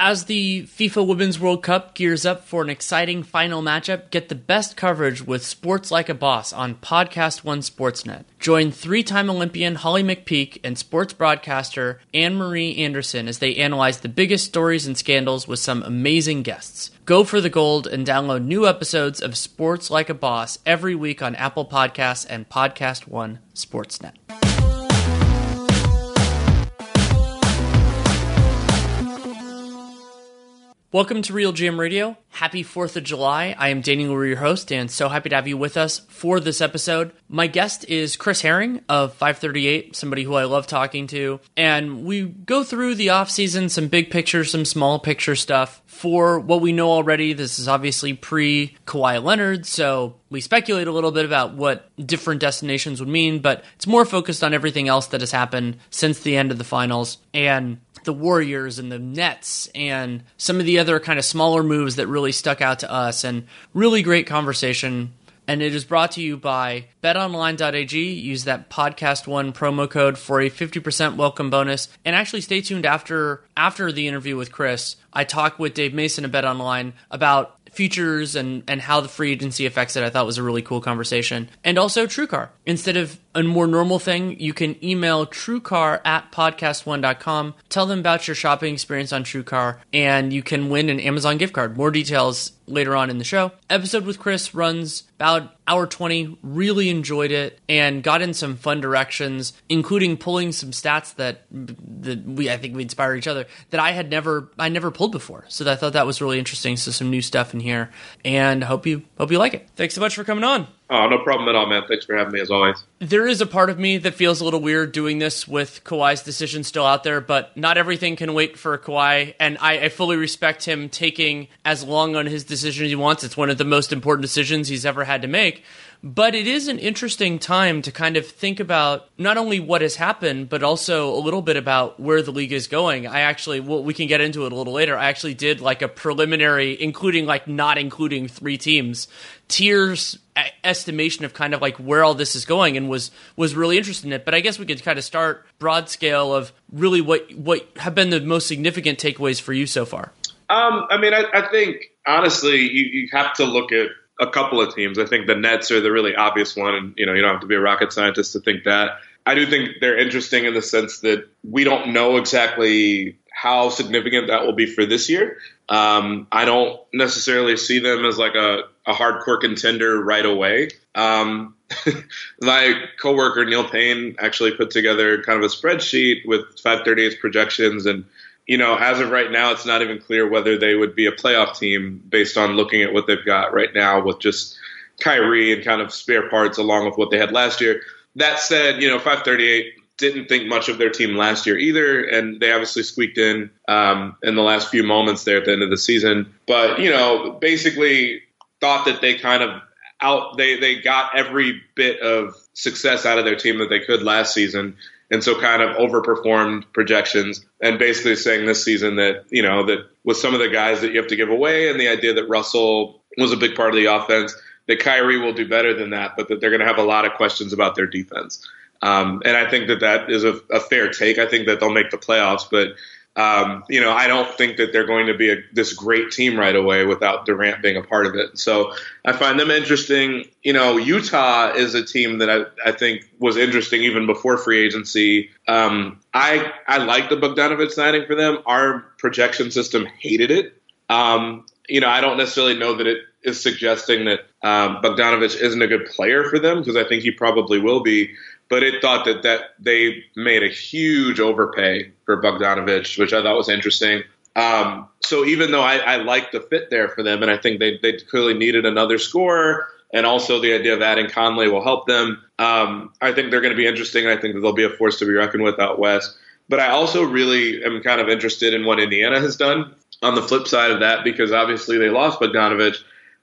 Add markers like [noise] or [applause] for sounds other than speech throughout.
As the FIFA Women's World Cup gears up for an exciting final matchup, get the best coverage with Sports Like a Boss on Podcast One Sportsnet. Join three time Olympian Holly McPeak and sports broadcaster Anne Marie Anderson as they analyze the biggest stories and scandals with some amazing guests. Go for the gold and download new episodes of Sports Like a Boss every week on Apple Podcasts and Podcast One Sportsnet. Welcome to Real GM Radio. Happy 4th of July. I am Daniel Leroux, your host, and so happy to have you with us for this episode. My guest is Chris Herring of 538, somebody who I love talking to. And we go through the offseason, some big picture, some small picture stuff. For what we know already, this is obviously pre Kawhi Leonard, so we speculate a little bit about what different destinations would mean, but it's more focused on everything else that has happened since the end of the finals. And the Warriors and the Nets and some of the other kind of smaller moves that really stuck out to us and really great conversation. And it is brought to you by betonline.ag. Use that podcast one promo code for a 50% welcome bonus. And actually stay tuned after after the interview with Chris. I talked with Dave Mason at BetOnline about futures and, and how the free agency affects it, I thought was a really cool conversation. And also TrueCar. Instead of a more normal thing, you can email TrueCar at podcast1.com. Tell them about your shopping experience on TrueCar, and you can win an Amazon gift card. More details later on in the show. Episode with Chris runs about hour 20 really enjoyed it and got in some fun directions including pulling some stats that that we I think we inspire each other that I had never I never pulled before so I thought that was really interesting so some new stuff in here and hope you hope you like it thanks so much for coming on Oh, no problem at all, man. Thanks for having me as always. There is a part of me that feels a little weird doing this with Kawhi's decision still out there, but not everything can wait for Kawhi, and I, I, fully respect him taking as long on his decision as he wants. It's one of the most important decisions he's ever had to make. But it is an interesting time to kind of think about not only what has happened, but also a little bit about where the league is going. I actually, well, we can get into it a little later. I actually did like a preliminary, including like not including three teams, tiers estimation of kind of like where all this is going and was was really interested in it but i guess we could kind of start broad scale of really what what have been the most significant takeaways for you so far um, i mean I, I think honestly you, you have to look at a couple of teams. I think the Nets are the really obvious one, and you know you don't have to be a rocket scientist to think that. I do think they're interesting in the sense that we don't know exactly how significant that will be for this year. Um, I don't necessarily see them as like a, a hardcore contender right away. Um, [laughs] my coworker Neil Payne actually put together kind of a spreadsheet with 538's projections and you know, as of right now, it's not even clear whether they would be a playoff team based on looking at what they've got right now with just Kyrie and kind of spare parts along with what they had last year. That said, you know, 538 didn't think much of their team last year either, and they obviously squeaked in um, in the last few moments there at the end of the season. But you know, basically thought that they kind of out they they got every bit of success out of their team that they could last season and so kind of overperformed projections and basically saying this season that you know that with some of the guys that you have to give away and the idea that Russell was a big part of the offense that Kyrie will do better than that but that they're going to have a lot of questions about their defense um, and I think that that is a, a fair take I think that they'll make the playoffs but um, you know, I don't think that they're going to be a, this great team right away without Durant being a part of it. So I find them interesting. You know, Utah is a team that I, I think was interesting even before free agency. Um, I I like the Bogdanovich signing for them. Our projection system hated it. Um, you know, I don't necessarily know that it is suggesting that um, Bogdanovich isn't a good player for them because I think he probably will be but it thought that that they made a huge overpay for Bogdanovich, which I thought was interesting. Um, so even though I, I like the fit there for them, and I think they they clearly needed another scorer, and also the idea of adding Conley will help them. Um, I think they're going to be interesting, I think that they'll be a force to be reckoned with out west. But I also really am kind of interested in what Indiana has done on the flip side of that, because obviously they lost Bogdanovich,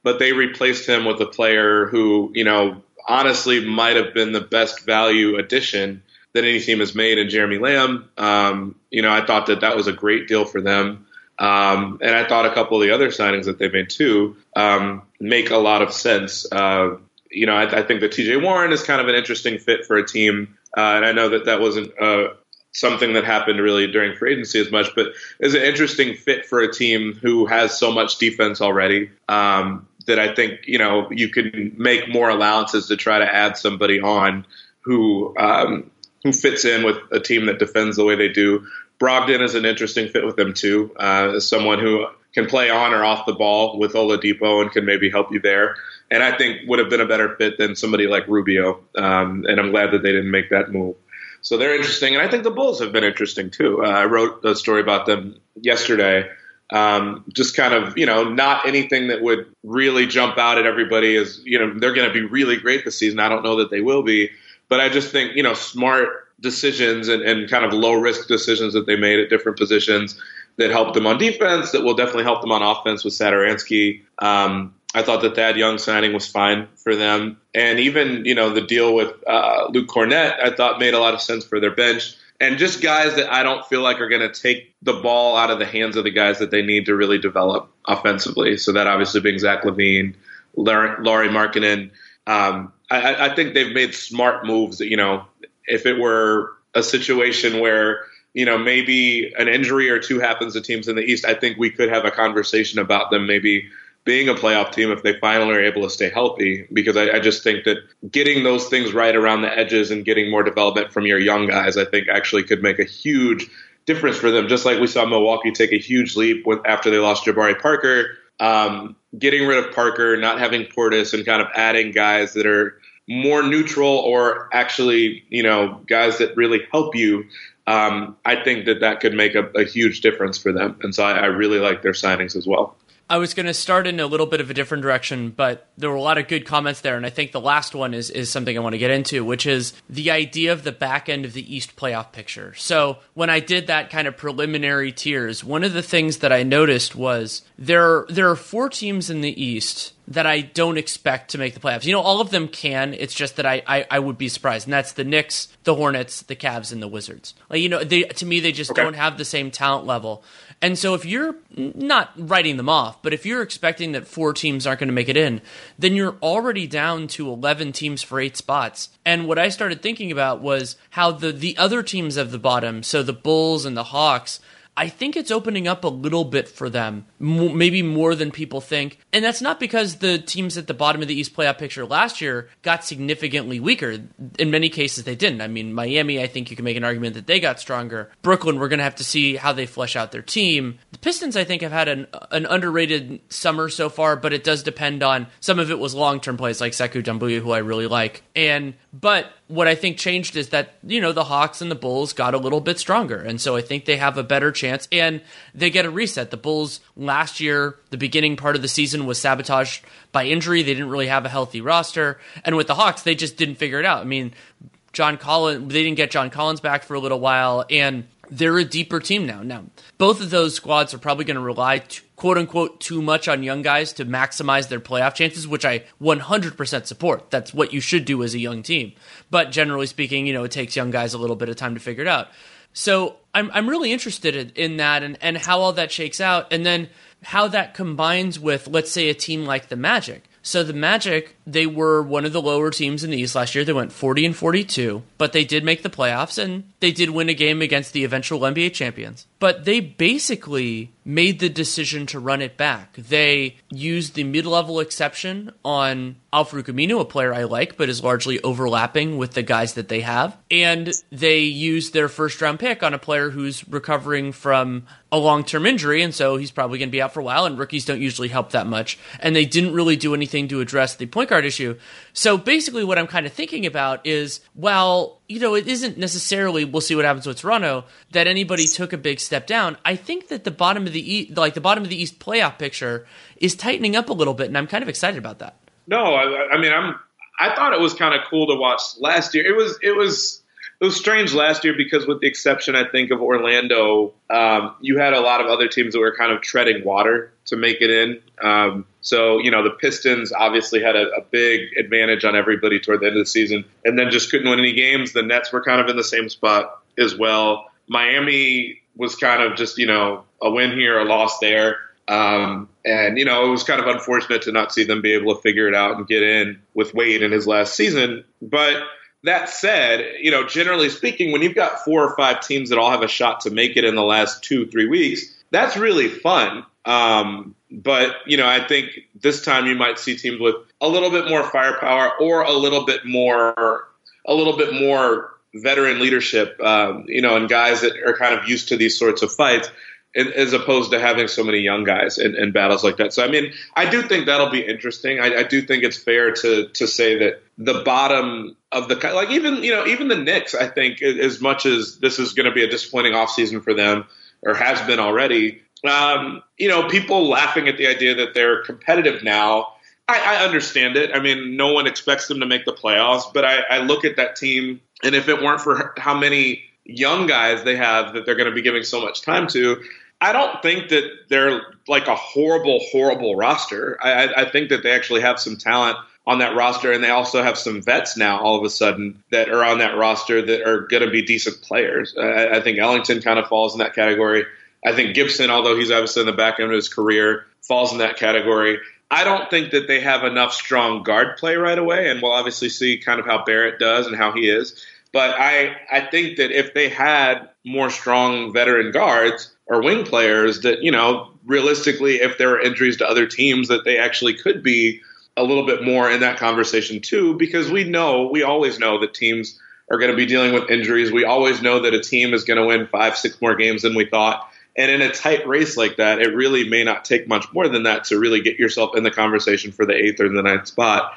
but they replaced him with a player who, you know, honestly might have been the best value addition that any team has made in Jeremy Lamb. Um, you know, I thought that that was a great deal for them. Um, and I thought a couple of the other signings that they made too um, make a lot of sense. Uh, you know, I, I think that TJ Warren is kind of an interesting fit for a team. Uh, and I know that that wasn't uh, something that happened really during free agency as much, but is an interesting fit for a team who has so much defense already. Um, that I think you know you can make more allowances to try to add somebody on who um, who fits in with a team that defends the way they do. Brogdon is an interesting fit with them too, uh, someone who can play on or off the ball with Oladipo and can maybe help you there. And I think would have been a better fit than somebody like Rubio. Um, and I'm glad that they didn't make that move. So they're interesting, and I think the Bulls have been interesting too. Uh, I wrote a story about them yesterday. Um, just kind of, you know, not anything that would really jump out at everybody as, you know, they're going to be really great this season. I don't know that they will be, but I just think, you know, smart decisions and, and kind of low risk decisions that they made at different positions that helped them on defense, that will definitely help them on offense with Satoransky. Um, I thought that Thad Young signing was fine for them. And even, you know, the deal with uh, Luke Kornet, I thought made a lot of sense for their bench. And just guys that I don't feel like are going to take the ball out of the hands of the guys that they need to really develop offensively. So that obviously being Zach LaVine, Lauri Markkanen. Um, I, I think they've made smart moves you know, if it were a situation where you know, maybe an injury or two happens to teams in the East, I think we could have a conversation about them maybe being a playoff team if they finally are able to stay healthy. Because I, I, just think that getting those things right around the edges and getting more development from your young guys, I think actually could make a huge difference for them. Just like we saw Milwaukee take a huge leap with, after they lost Jabari Parker, um, getting rid of Parker, not having Portis, and kind of adding guys that are more neutral or actually, you know, guys that really help you. Um, I think that that could make a, a, huge difference for them. And so I, I really like their signings as well. I was going to start in a little bit of a different direction, but there were a lot of good comments there, and I think the last one is is something I want to get into, which is the idea of the back end of the East playoff picture. So when I did that kind of preliminary tiers, one of the things that I noticed was there there are four teams in the East that I don't expect to make the playoffs. You know, all of them can. It's just that I, I, I, would be surprised. And that's the Knicks, the Hornets, the Cavs, and the Wizards. Like, you know, they to me they just okay. don't have the same talent level. And so if you're not writing them off, but if you're expecting that four teams aren't going to make it in, then you're already down to 11 teams for eight spots. And what I started thinking about was how the the other teams of the bottom, so the Bulls and the Hawks, I think it's opening up a little bit for them, maybe more than people think. And that's not because the teams at the bottom of the East playoff picture last year got significantly weaker. In many cases, they didn't. I mean, Miami, I think you can make an argument that they got stronger. Brooklyn, we're going to have to see how they flesh out their team. The Pistons, I think, have had an, an underrated summer so far, but it does depend on some of it was long term plays like Sekou Doumbouya, who I really like. And, but what I think changed is that, you know, the Hawks and the Bulls got a little bit stronger. And so I think they have a better chance and they get a reset. The Bulls last year, the beginning part of the season was sabotaged by injury. They didn't really have a healthy roster. And with the Hawks, they just didn't figure it out. I mean, John Collins, they didn't get John Collins back for a little while. And they're a deeper team now. Now, both of those squads are probably going to rely, quote unquote, too much on young guys to maximize their playoff chances, which I 100% support. That's what you should do as a young team. But generally speaking, you know, it takes young guys a little bit of time to figure it out. So I'm, I'm really interested in that and, and how all that shakes out, and then how that combines with, let's say, a team like the Magic. So the Magic, they were one of the lower teams in the East last year. They went 40 and 42, but they did make the playoffs and they did win a game against the eventual NBA champions. But they basically made the decision to run it back. They used the mid-level exception on Al-Farouq Aminu, a player I like, but is largely overlapping with the guys that they have. And they used their first round pick on a player who's recovering from a long term injury, and so he's probably going to be out for a while, and rookies don't usually help that much. And they didn't really do anything to address the point guard issue. So basically, what I'm kind of thinking about is, well, you know, it isn't necessarily, we'll see what happens with Toronto, that anybody took a big step down. I think that the bottom of the East, like the bottom of the East playoff picture is tightening up a little bit, and I'm kind of excited about that. No, I, I mean, I'm. I thought it was kind of cool to watch last year. It was. It was. It was strange last year because, with the exception, I think of Orlando, um, you had a lot of other teams that were kind of treading water to make it in. Um, so, you know, the Pistons obviously had a, a, big advantage on everybody toward the end of the season, and then just couldn't win any games. The Nets were kind of in the same spot as well. Miami was kind of just, you know, a win here, a loss there. Um, and, you know, it was kind of unfortunate to not see them be able to figure it out and get in with Wade in his last season. But that said, you know, generally speaking, when you've got four or five teams that all have a shot to make it in the last two, three weeks, that's really fun. Um, but, you know, I think this time you might see teams with a little bit more firepower or a little bit more, a little bit more veteran leadership, um, you know, and guys that are kind of used to these sorts of fights as opposed to having so many young guys in, in, battles like that. So, I mean, I do think that'll be interesting. I, I, do think it's fair to to say that the bottom of the like even you know even the Knicks, I think as much as this is going to be a disappointing offseason for them or has been already, um, you know, people laughing at the idea that they're competitive now. I, I, understand it. I mean, no one expects them to make the playoffs, but I, I look at that team, and if it weren't for how many young guys they have that they're going to be giving so much time to, I don't think that they're like a horrible, horrible roster. I, I, think that they actually have some talent on that roster, and they also have some vets now all of a sudden that are on that roster that are going to be decent players. I, I think Ellington kind of falls in that category. I think Gibson, although he's obviously in the back end of his career, falls in that category. I don't think that they have enough strong guard play right away, and we'll obviously see kind of how Barrett does and how he is. But I, I think that if they had more strong veteran guards, or wing players that, you know, realistically, if there are injuries to other teams, that they actually could be a little bit more in that conversation too, because we know, we always know that teams are going to be dealing with injuries. We always know that a team is going to win five, six more games than we thought. And in a tight race like that, it really may not take much more than that to really get yourself in the conversation for the eighth or the ninth spot,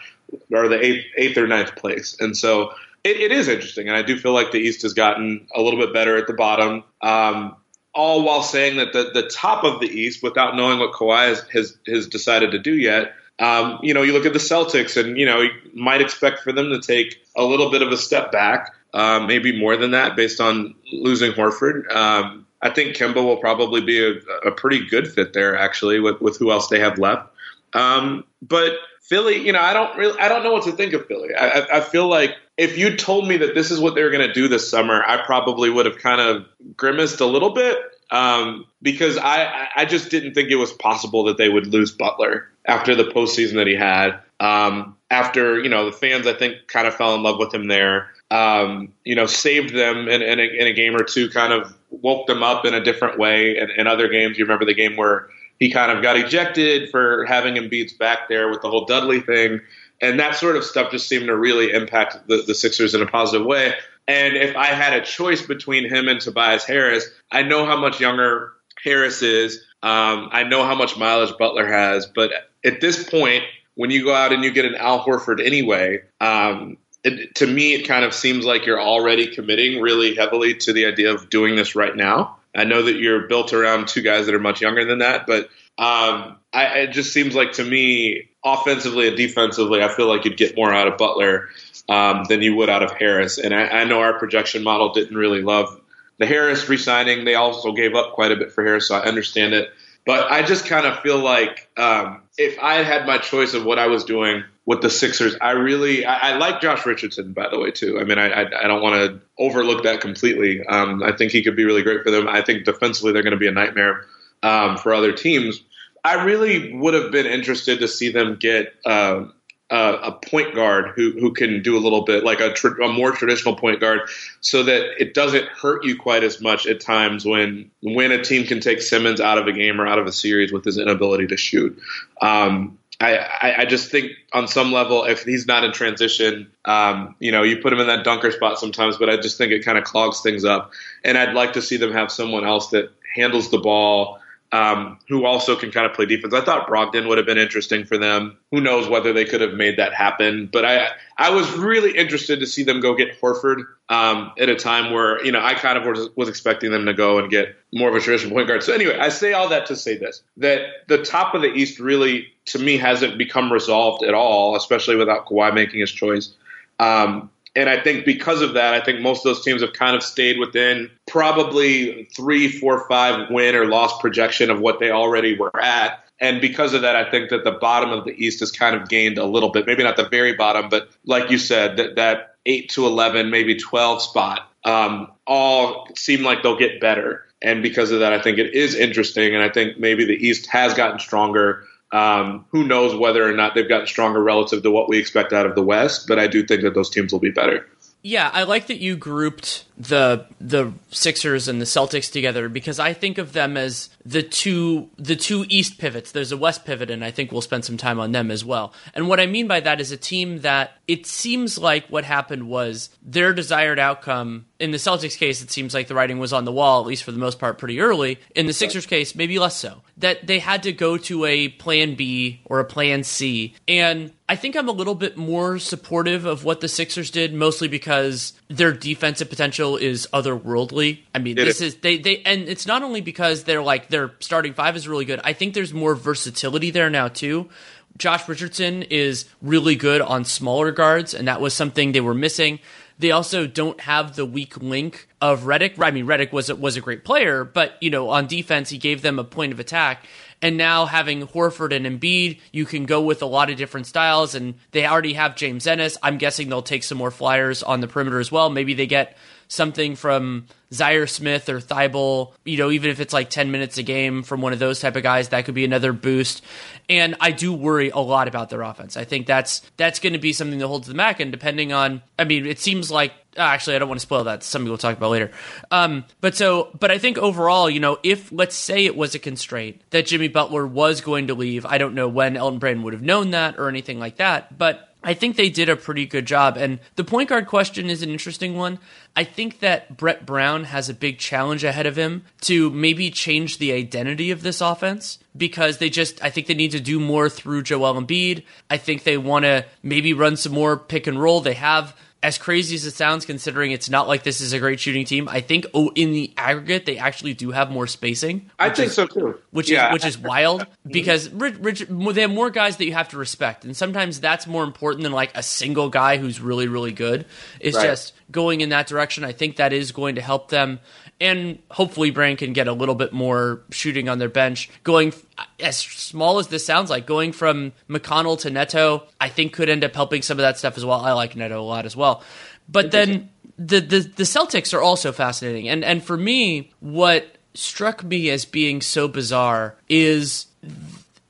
or the eighth, eighth or ninth place. And so it, it is interesting, and I do feel like the East has gotten a little bit better at the bottom. Um, all while saying that the, the top of the East, without knowing what Kawhi has, has, has decided to do yet, um, you know, you look at the Celtics and, you know, you might expect for them to take a little bit of a step back, um, maybe more than that based on losing Horford. Um, I think Kemba will probably be a, a, pretty good fit there, actually, with, with who else they have left. Um, but Philly, you know, I don't really, I don't know what to think of Philly. I, I, I feel like if you told me that this is what they were going to do this summer, I probably would have kind of grimaced a little bit um, because I, I just didn't think it was possible that they would lose Butler after the postseason that he had. Um, after you know the fans, I think kind of fell in love with him there. Um, you know, saved them in, in, a, in, a, game or two, kind of woke them up in a different way. In, in other games, you remember the game where he kind of got ejected for having Embiid's back there with the whole Dudley thing. And that sort of stuff just seemed to really impact the, the Sixers in a positive way. And if I had a choice between him and Tobias Harris, I know how much younger Harris is. Um, I know how much mileage Butler has. But at this point, when you go out and you get an Al Horford anyway, um, it, to me, it kind of seems like you're already committing really heavily to the idea of doing this right now. I know that you're built around two guys that are much younger than that, but um, I, it just seems like to me, offensively and defensively, I feel like you'd get more out of Butler um, than you would out of Harris. And I, I, know our projection model didn't really love the Harris resigning. They also gave up quite a bit for Harris, so I understand it. But I just kind of feel like um, if I had my choice of what I was doing with the Sixers, I really I, I like Josh Richardson, by the way, too. I mean, I, I, I don't want to overlook that completely. Um, I think he could be really great for them. I think defensively they're going to be a nightmare um, for other teams. I really would have been interested to see them get uh, uh, a point guard who who can do a little bit like a, tr- a, more traditional point guard, so that it doesn't hurt you quite as much at times when when a team can take Simmons out of a game or out of a series with his inability to shoot. Um, I, I, just think on some level, if he's not in transition, um, you know, you put him in that dunker spot sometimes, but I just think it kind of clogs things up. And I'd like to see them have someone else that handles the ball um, who also can kind of play defense. I thought Brogdon would have been interesting for them. Who knows whether they could have made that happen? But I I was really interested to see them go get Horford um, at a time where you know I kind of was, was expecting them to go and get more of a traditional point guard. So anyway, I say all that to say this: that the top of the East really, to me, hasn't become resolved at all, especially without Kawhi making his choice. Um, and I think because of that, I think most of those teams have kind of stayed within probably three, four, five win or loss projection of what they already were at. And because of that, I think that the bottom of the East has kind of gained a little bit. Maybe not the very bottom, but like you said, that, that 8 to 11, maybe 12 spot um, all seem like they'll get better. And because of that, I think it is interesting. And I think maybe the East has gotten stronger. Um, who knows whether or not they've gotten stronger relative to what we expect out of the West, but I do think that those teams will be better. Yeah, I like that you grouped the the Sixers and the Celtics together because I think of them as the two the two East pivots. There's a West pivot, and I think we'll spend some time on them as well. And what I mean by that is a team that it seems like what happened was their desired outcome. In the Celtics case, it seems like the writing was on the wall, at least for the most part, pretty early. In the Sixers case, maybe less so. That they had to go to a plan B or a plan C. And I think I'm a little bit more supportive of what the Sixers did, mostly because their defensive potential is otherworldly. I mean, It this is. is they they and it's not only because they're like their starting five is really good. I think there's more versatility there now too. Josh Richardson is really good on smaller guards, and that was something they were missing. They also don't have the weak link of Redick. Right I mean, Redick was a, was a great player, but you know, on defense, he gave them a point of attack. And now having Horford and Embiid, you can go with a lot of different styles. And they already have James Ennis. I'm guessing they'll take some more flyers on the perimeter as well. Maybe they get something from Zhaire Smith or Thybulle, you know, even if it's like 10 minutes a game from one of those type of guys, that could be another boost. And I do worry a lot about their offense. I think that's that's going to be something that holds them back. And depending on, I mean, it seems like ah, actually I don't want to spoil that. Something we'll talk about later. Um, but so, but I think overall, you know, if let's say it was a constraint that Jimmy Butler was going to leave, I don't know when Elton Brand would have known that or anything like that, but I think they did a pretty good job. And the point guard question is an interesting one. I think that Brett Brown has a big challenge ahead of him to maybe change the identity of this offense because they just, I think they need to do more through Joel Embiid. I think they want to maybe run some more pick and roll. They have as crazy as it sounds, considering it's not like this is a great shooting team, I think oh, in the aggregate they actually do have more spacing. I think is- so too. which Yeah. is which is wild [laughs] mm-hmm. because Rich, Rich, they have more guys that you have to respect, and sometimes that's more important than like a single guy who's really really good. It's Right. just going in that direction. I think that is going to help them, and hopefully Brand can get a little bit more shooting on their bench. Going as small as this sounds like, going from McConnell to Neto, I think could end up helping some of that stuff as well. I like Neto a lot as well, but then the, the the Celtics are also fascinating, and and for me, what struck me as being so bizarre is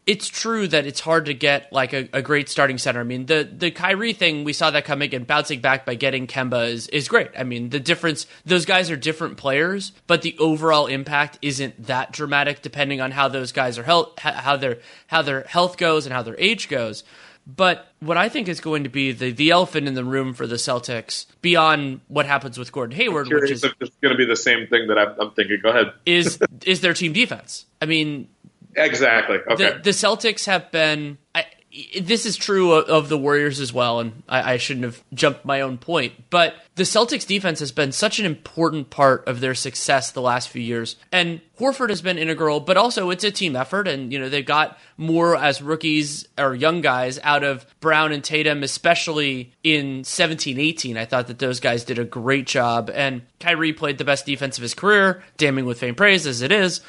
it's true that it's hard to get like a, a great starting center. I mean, the the Kyrie thing we saw that coming and bouncing back by getting Kemba is is great. I mean, the difference those guys are different players, but the overall impact isn't that dramatic depending on how those guys are health how their how their health goes and how their age goes. But what I think is going to be the, the elephant in the room for the Celtics, beyond what happens with Gordon Hayward, which is going to be the same thing that I'm, I'm thinking. Go ahead. is is their team defense. I mean, Exactly. Okay. the, the Celtics have been. I, this is true of, of the Warriors as well, and I, I shouldn't have jumped my own point. But the Celtics defense has been such an important part of their success the last few years, and Horford has been integral. But also, it's a team effort, and you know they've got more as rookies or young guys out of Brown and Tatum, especially in 17-18. I thought that those guys did a great job, and Kyrie played the best defense of his career, damning with faint praise as it is,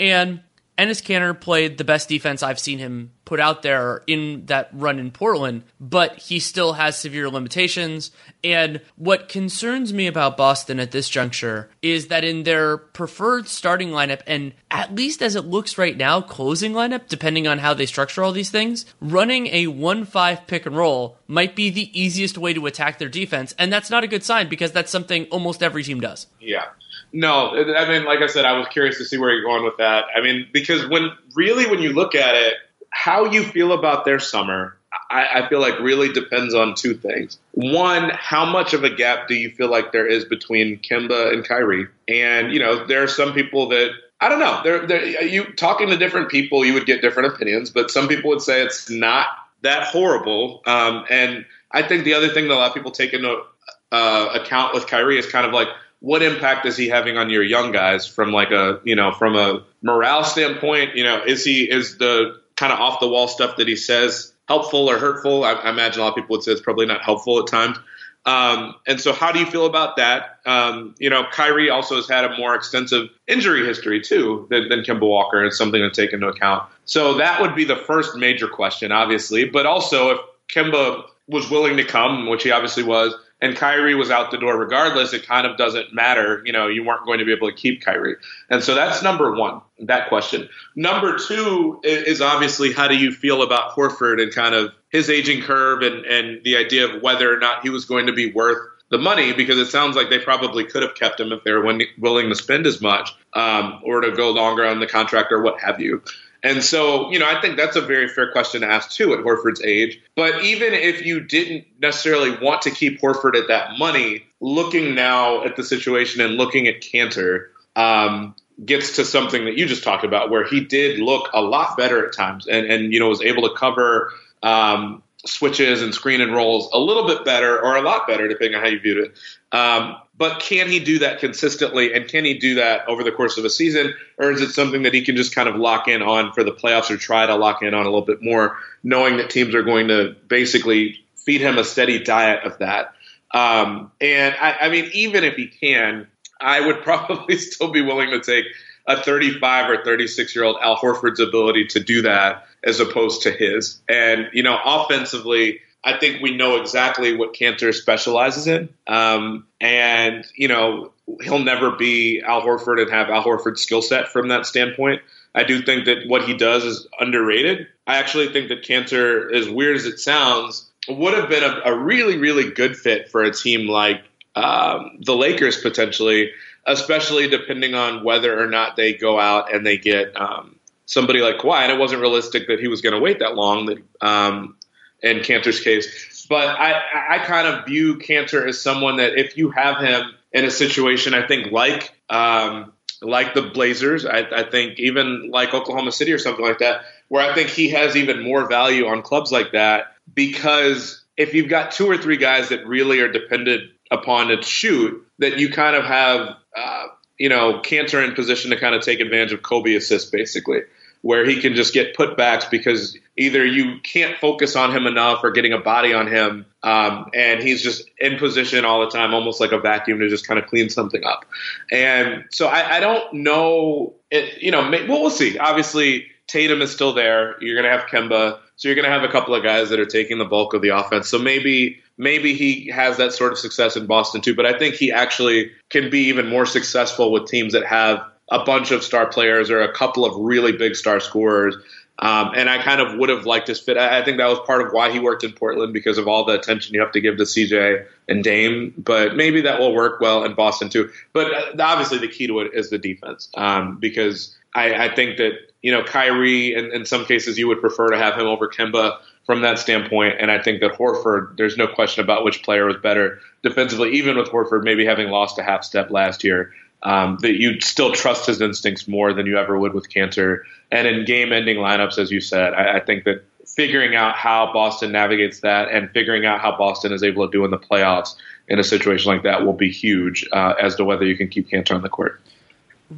and. Enes Kanter played the best defense I've seen him put out there in that run in Portland, but he still has severe limitations. And what concerns me about Boston at this juncture is that in their preferred starting lineup, and at least as it looks right now, closing lineup, depending on how they structure all these things, running a 1 5 pick and roll might be the easiest way to attack their defense. And that's not a good sign because that's something almost every team does. Yeah. No, I mean, like I said, I was curious to see where you're going with that. I mean, because when really when you look at it, how you feel about their summer, I, I feel like really depends on two things. One, how much of a gap do you feel like there is between Kemba and Kyrie? And you know, there are some people that I don't know. There, there, you talking to different people, you would get different opinions, but some people would say it's not that horrible. Um, and I think the other thing that a lot of people take into uh, account with Kyrie is kind of like what impact is he having on your young guys from like a you know from a morale standpoint? You know, is he is the kind of off the wall stuff that he says helpful or hurtful? I, I imagine a lot of people would say it's probably not helpful at times. Um, and so, how do you feel about that? Um, you know, Kyrie also has had a more extensive injury history too than, than Kemba Walker. It's something to take into account. So that would be the first major question, obviously. But also, if Kemba was willing to come, which he obviously was, and Kyrie was out the door regardless, it kind of doesn't matter. You know, you weren't going to be able to keep Kyrie. And so that's number one, that question. Number two is obviously how do you feel about Horford and kind of his aging curve and, and the idea of whether or not he was going to be worth the money because it sounds like they probably could have kept him if they were willing to spend as much um, or to go longer on the contract or what have you. And so, you know, I think that's a very fair question to ask too at Horford's age. But even if you didn't necessarily want to keep Horford at that money, looking now at the situation and looking at Kanter um, gets to something that you just talked about, where he did look a lot better at times, and and you know was able to cover. Um, switches and screen and rolls a little bit better or a lot better depending on how you viewed it um, but can he do that consistently? And can he do that over the course of a season? Or is it something that he can just kind of lock in on for the playoffs or try to lock in on a little bit more, knowing that teams are going to basically feed him a steady diet of that? Um, and I, I mean, even if he can, I would [laughs] probably still be willing to take a 35 or 36 year old Al Horford's ability to do that as opposed to his. And, you know, offensively, I think we know exactly what Kanter specializes in. Um, and, you know, he'll never be Al Horford and have Al Horford's skill set from that standpoint. I do think that what he does is underrated. I actually think that Kanter, as weird as it sounds, would have been a, a really, really good fit for a team like um, the Lakers potentially, especially depending on whether or not they go out and they get um, somebody like Kawhi. And it wasn't realistic that he was going to wait that long. That um, in Kanter's case. But I, I kind of view Kanter as someone that if you have him in a situation, I think like um, like the Blazers, I, I think even like Oklahoma City or something like that, where I think he has even more value on clubs like that because if you've got two or three guys that really are dependent upon to shoot, that you kind of have, uh, you know, Kanter in position to kind of take advantage of Kobe assists, basically where he can just get putbacks because either you can't focus on him enough or getting a body on him, um, and he's just in position all the time, almost like a vacuum to just kind of clean something up. And so I, I don't know. It, you know, well, we'll see. Obviously, Tatum is still there. You're going to have Kemba, so you're going to have a couple of guys that are taking the bulk of the offense. So maybe maybe he has that sort of success in Boston too. But I think he actually can be even more successful with teams that have a bunch of star players or a couple of really big star scorers. Um, and I kind of would have liked his fit. I think that was part of why he worked in Portland because of all the attention you have to give to CJ and Dame. But maybe that will work well in Boston too. But uh, obviously, the key to it is the defense um, because I, I, think that you know Kyrie, in, in some cases, you would prefer to have him over Kemba from that standpoint. And I think that Horford, there's no question about which player was better defensively, even with Horford maybe having lost a half step last year um, that you still trust his instincts more than you ever would with Kanter. And in game-ending lineups, as you said, I, I think that figuring out how Boston navigates that and figuring out how Boston is able to do in the playoffs in a situation like that will be huge uh, as to whether you can keep Kanter on the court.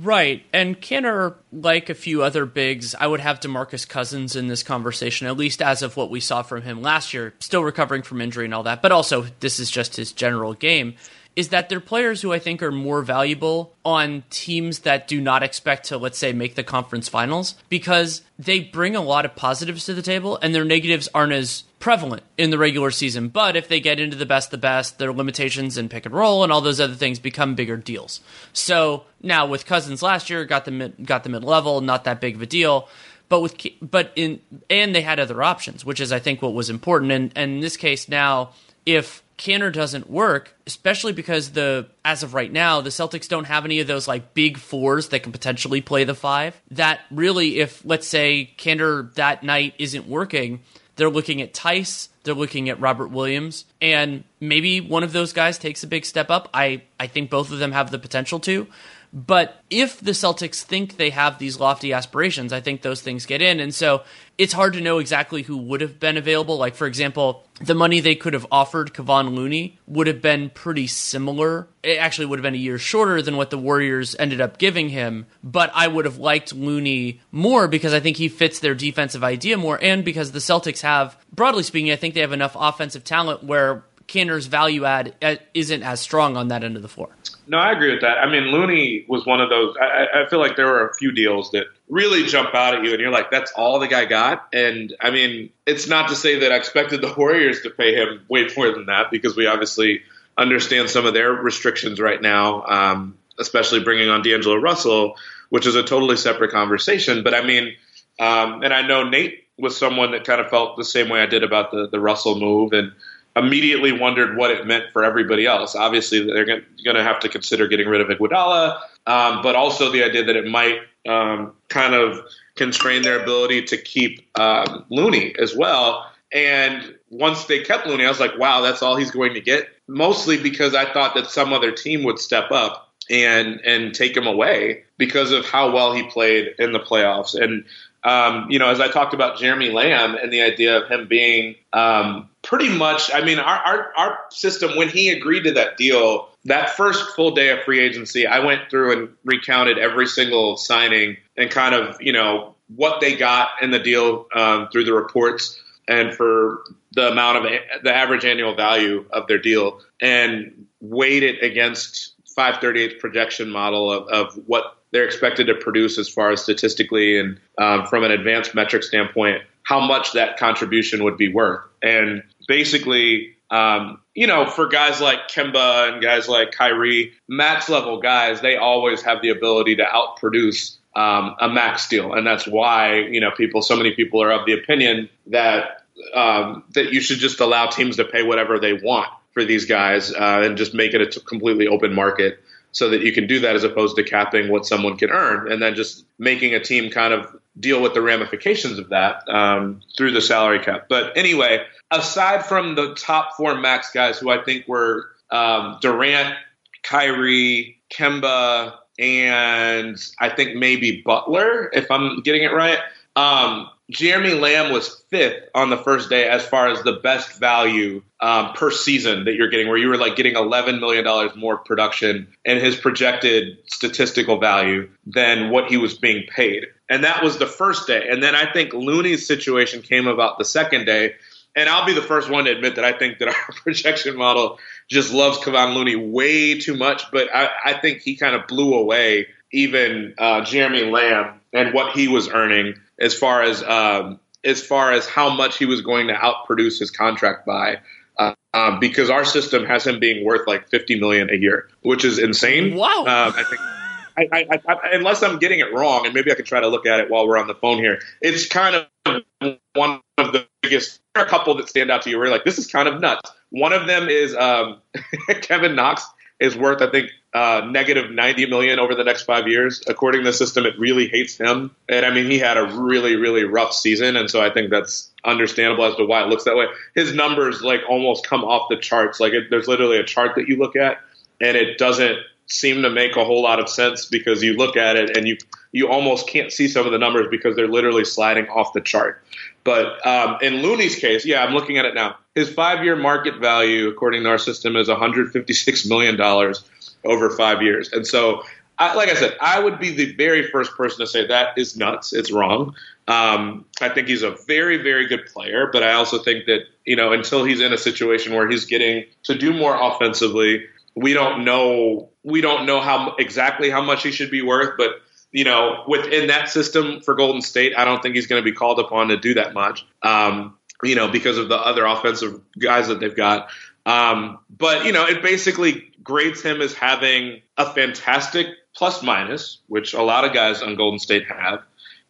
Right. And Kanter, like a few other bigs, I would have DeMarcus Cousins in this conversation, at least as of what we saw from him last year, still recovering from injury and all that. But also, this is just his general game is that they're players who I think are more valuable on teams that do not expect to, let's say, make the conference finals because they bring a lot of positives to the table and their negatives aren't as prevalent in the regular season. But if they get into the best, the best, their limitations in pick and roll and all those other things become bigger deals. So now with Cousins last year, got the mid, got the mid level, not that big of a deal. But with but in and they had other options, which is I think what was important. And, and in this case now, if Kanter doesn't work, especially because the as of right now, the Celtics don't have any of those like big fours that can potentially play the five. That really, if let's say Kanter that night isn't working, they're looking at Theis, they're looking at Robert Williams, and maybe one of those guys takes a big step up. I I think both of them have the potential to. But if the Celtics think they have these lofty aspirations, I think those things get in. And so it's hard to know exactly who would have been available. Like, for example, the money they could have offered Kevon Looney would have been pretty similar. It actually would have been a year shorter than what the Warriors ended up giving him. But I would have liked Looney more because I think he fits their defensive idea more. And because the Celtics have, broadly speaking, I think they have enough offensive talent where Kanter's value add uh, isn't as strong on that end of the floor. No, I agree with that. I mean, Looney was one of those. I, I, feel like there were a few deals that really jump out at you, and you're like, "That's all the guy got." And I mean, it's not to say that I expected the [laughs] Warriors to pay him way more than that, because we obviously understand some of their restrictions right now, um, especially bringing on D'Angelo Russell, which is a totally separate conversation. But I mean, um, and I know Nate was someone that kind of felt the same way I did about the the Russell move, and immediately wondered what it meant for everybody else. Obviously, they're going to have to consider getting rid of Iguodala, um, but also the idea that it might um, kind of constrain their ability to keep um, Looney as well. And once they kept Looney, I was like, wow, that's all he's going to get. Mostly because I thought that some other team would step up and and take him away because of how well he played in the playoffs. And um, you know, as I talked about Jeremy Lamb and the idea of him being um, pretty much, I mean, our, our, our system, when he agreed to that deal, that first full day of free agency, I went through and recounted every single signing and kind of, you know, what they got in the deal um, through the reports and for the amount of the average annual value of their deal and weighed it against 538's projection model of, of what they're expected to produce as far as statistically and um, from an advanced metric standpoint, how much that contribution would be worth. And basically, um, you know, for guys like Kemba and guys like Kyrie, max level guys, they always have the ability to outproduce um, a max deal, and that's why you know people. So many people are of the opinion that um, that you should just allow teams to pay whatever they want for these guys uh, and just make it a t- completely open market so that you can do that as opposed to capping what someone can earn and then just making a team kind of deal with the ramifications of that um, through the salary cap. But anyway, aside from the top four max guys who I think were um, Durant, Kyrie, Kemba, and I think maybe Butler, if I'm getting it right. Um, Jeremy Lamb was fifth on the first day as far as the best value um, per season that you're getting, where you were like getting $11 million more production and his projected statistical value than what he was being paid. And that was the first day. And then I think Looney's situation came about the second day. And I'll be the first one to admit that I think that our [laughs] projection model just loves Kevon Looney way too much. But I, I think he kind of blew away even uh, Jeremy Lamb and what he was earning as far as um, as far as how much he was going to outproduce his contract by. Uh, um, because our system has him being worth like 50 million a year, which is insane. Wow. Um, I think I, I, I, unless I'm getting it wrong, and maybe I can try to look at it while we're on the phone here. It's kind of one of the biggest. There are a couple that stand out to you where you're like, this is kind of nuts. One of them is um, [laughs] Kevin Knox is worth, I think, uh, negative 90 million over the next five years. According to the system, it really hates him. And I mean, he had a really, really rough season. And so I think that's understandable as to why it looks that way. His numbers like almost come off the charts. Like it, there's literally a chart that you look at and it doesn't seem to make a whole lot of sense because you look at it and you, you almost can't see some of the numbers because they're literally sliding off the chart. But um, in Looney's case, yeah, I'm looking at it now. His five year market value, according to our system, is $156 million over five years. And so, I, like I said, I would be the very first person to say that is nuts. It's wrong. Um, I think he's a very, very good player, but I also think that, you know, until he's in a situation where he's getting to do more offensively, we don't know we don't know how exactly how much he should be worth, but you know, within that system for Golden State, I don't think he's going to be called upon to do that much. Um, you know, because of the other offensive guys that they've got. Um, but you know, it basically grades him as having a fantastic plus minus, which a lot of guys on Golden State have.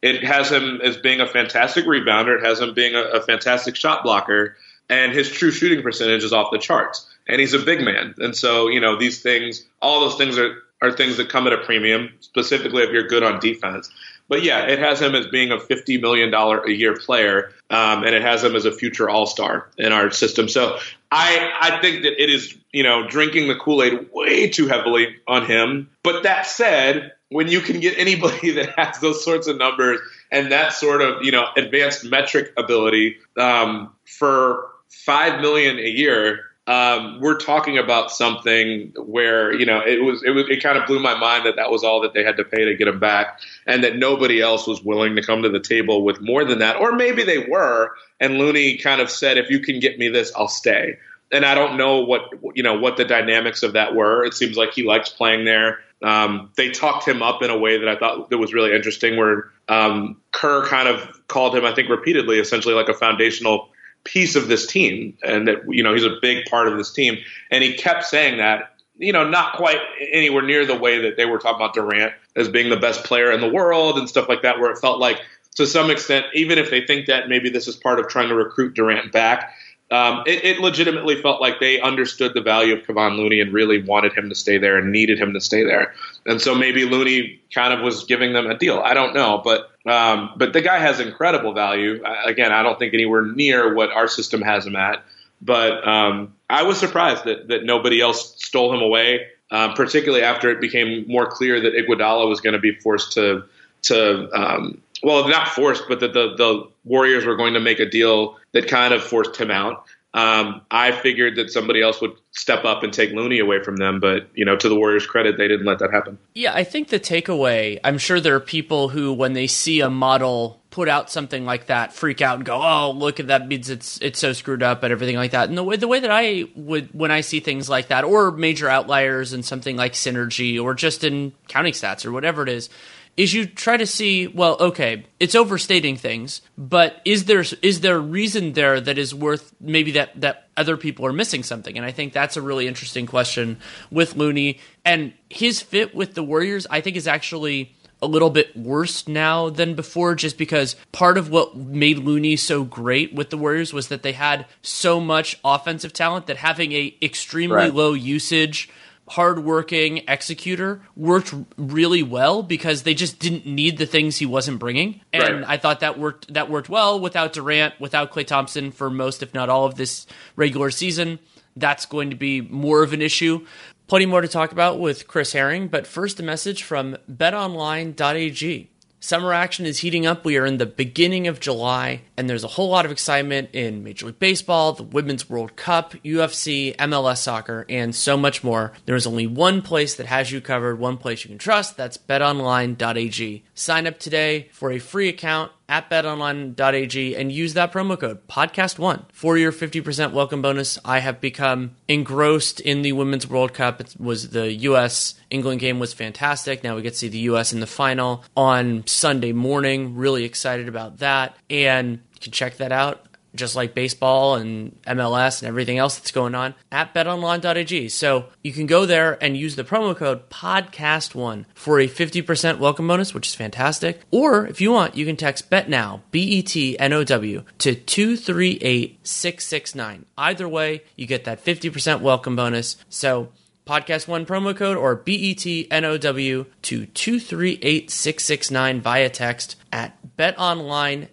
It has him as being a fantastic rebounder. It has him being a, a fantastic shot blocker, and his true shooting percentage is off the charts. And he's a big man, and so you know these things, all those things are are things that come at a premium, specifically if you're good on defense. But yeah, it has him as being a $50 million a year player, um, and it has him as a future all star in our system. So I, I think that it is, you know, drinking the Kool Aid way too heavily on him. But that said, when you can get anybody [laughs] that has those sorts of numbers and that sort of, you know, advanced metric ability um, for five million a year, um, we're talking about something where you know it was it was it kind of blew my mind that that was all that they had to pay to get him back, and that nobody else was willing to come to the table with more than that, or maybe they were, and Looney kind of said, "If you can get me this, I'll stay." And I don't know what you know what the dynamics of that were. It seems like he likes playing there. Um, they talked him up in a way that I thought that was really interesting, where um, Kerr kind of called him, I think, repeatedly, essentially like a foundational piece of this team and that you know he's a big part of this team and he kept saying that you know not quite anywhere near the way that they were talking about Durant as being the best player in the world and stuff like that where it felt like to some extent even if they think that maybe this is part of trying to recruit Durant back um, it, it, legitimately felt like they understood the value of Kevon Looney and really wanted him to stay there and needed him to stay there. And so maybe Looney kind of was giving them a deal. I don't know, but um, but the guy has incredible value. Again, I don't think anywhere near what our system has him at. But um, I was surprised that that nobody else stole him away, um, particularly after it became more clear that Iguodala was going to be forced to to um, well, not forced, but that the, the Warriors were going to make a deal that kind of forced him out. Um, I figured that somebody else would step up and take Looney away from them, but you know, to the Warriors' credit, they didn't let that happen. Yeah, I think the takeaway. I'm sure there are people who, when they see a model put out something like that, freak out and go, "Oh, look at that means it's it's so screwed up and everything like that." And the way the way that I would when I see things like that, or major outliers and something like synergy, or just in counting stats or whatever it is, is you try to see well okay it's overstating things but is there is there a reason there that is worth maybe that that other people are missing something and i think that's a really interesting question with looney and his fit with the warriors i think is actually a little bit worse now than before just because part of what made Looney so great with the Warriors was that they had so much offensive talent that having a extremely right. low usage hardworking executor worked really well because they just didn't need the things he wasn't bringing, and right. I thought that worked that worked well without Durant, without Klay Thompson for most, if not all, of this regular season. That's going to be more of an issue. Plenty more to talk about with Chris Herring, but first a message from BetOnline.ag. Summer action is heating up. We are in the beginning of July, and there's a whole lot of excitement in Major League Baseball, the Women's World Cup, UFC, MLS soccer, and so much more. There is only one place that has you covered, one place you can trust. That's betonline.ag. Sign up today for a free account at betonline.ag and use that promo code podcast1 for your 50% welcome bonus. I have become engrossed in the Women's World Cup. It was the US England game was fantastic. Now we get to see the US in the final on Sunday morning. Really excited about that. And you can check that out just like baseball and MLS and everything else that's going on at betonline.ag. So you can go there and use the promo code podcast1 for a 50% welcome bonus, which is fantastic. Or if you want, you can text betnow, B E T N O W, to 238669. Either way, you get that 50% welcome bonus. So podcast one promo code or BETNOW to 238669 via text at betonline.ag,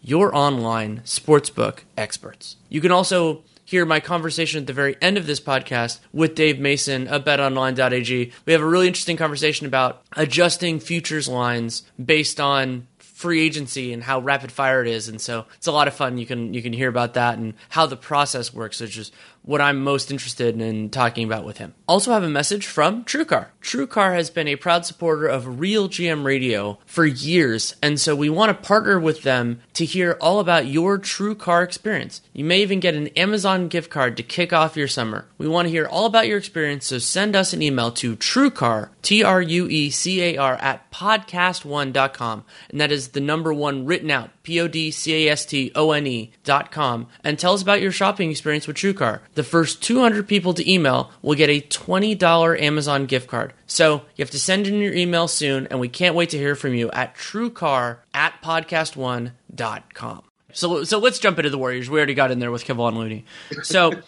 your online sportsbook experts. You can also hear my conversation at the very end of this podcast with Dave Mason of betonline.ag. We have a really interesting conversation about adjusting futures lines based on free agency and how rapid fire it is and so it's a lot of fun you can you can hear about that and how the process works which is what I'm most interested in talking about with him. Also have a message from TrueCar. TrueCar has been a proud supporter of Real GM Radio for years, and so we want to partner with them to hear all about your TrueCar experience. You may even get an Amazon gift card to kick off your summer. We want to hear all about your experience, so send us an email to TrueCar, T R U E C A R, at podcast1.com, and that is the number one written out, P O D C A S T O N E dot com, and tell us about your shopping experience with TrueCar. The first 200 people to email will get a $20 Amazon gift card. So you have to send in your email soon, and we can't wait to hear from you at truecar at podcast1.com. So, so let's jump into the Warriors. We already got in there with Kevon Looney. So [laughs]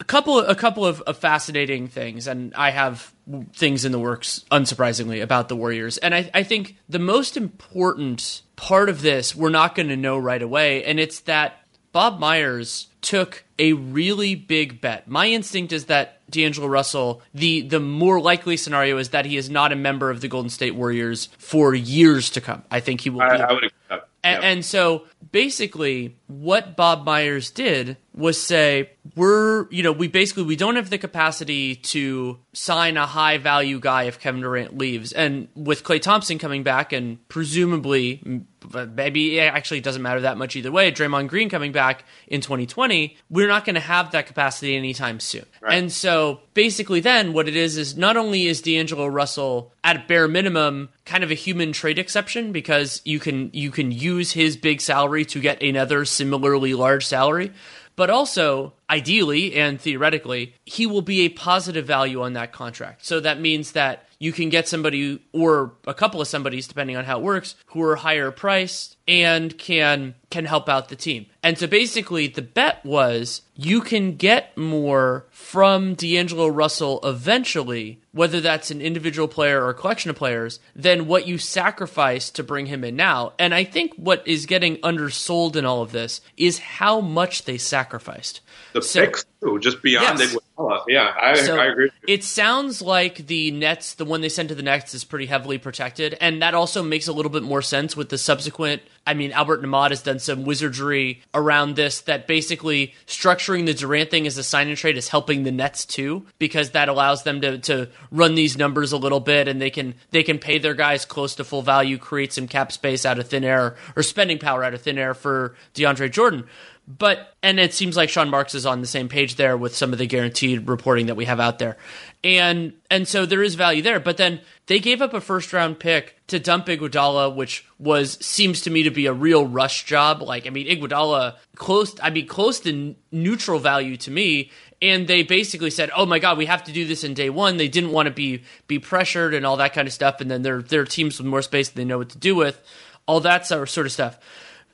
a couple a couple of, of, fascinating things, and I have things in the works, unsurprisingly, about the Warriors. And I, I think the most important part of this we're not going to know right away, and it's that Bob Myers took a really big bet. My instinct is that D'Angelo Russell, the the more likely scenario is that he is not a member of the Golden State Warriors for years to come. I think he will. I, I would. And, and, so basically, what Bob Myers did was say we're you know we basically we don't have the capacity to sign a high value guy if Kevin Durant leaves, and with Klay Thompson coming back and presumably maybe it actually doesn't matter that much either way. Draymond Green coming back in 2020, we're not going to have that capacity anytime soon. Right. And so basically, then what it is is not only is D'Angelo Russell at bare minimum kind of a human trade exception because you can you can use his big salary to get another similarly large salary but also ideally and theoretically, he will be a positive value on that contract. So that means that you can get somebody or a couple of somebodies, depending on how it works, who are higher priced and can can help out the team. And so basically the bet was you can get more from D'Angelo Russell eventually, whether that's an individual player or a collection of players, than what you sacrifice to bring him in now. And I think what is getting undersold in all of this is how much they sacrificed. The so, picks too, just beyond yes. Yeah, I, so I agree. It sounds like the Nets, the one they sent to the Nets, is pretty heavily protected, and that also makes a little bit more sense with the subsequent. I mean, Albert Nahmad has done some wizardry around this that basically structuring the Durant thing as a sign and trade is helping the Nets too, because that allows them to to run these numbers a little bit, and they can they can pay their guys close to full value, create some cap space out of thin air or spending power out of thin air for DeAndre Jordan. But and it seems like Sean Marks is on the same page there with some of the guaranteed reporting that we have out there. And and so there is value there. But then they gave up a first round pick to dump Iguodala, which was seems to me to be a real rush job. Like I mean Iguodala close I mean close to neutral value to me. And they basically said, "Oh my God, we have to do this in day one." They didn't want to be be pressured and all that kind of stuff. And then they're they're teams with more space they know what to do with, all that sort of stuff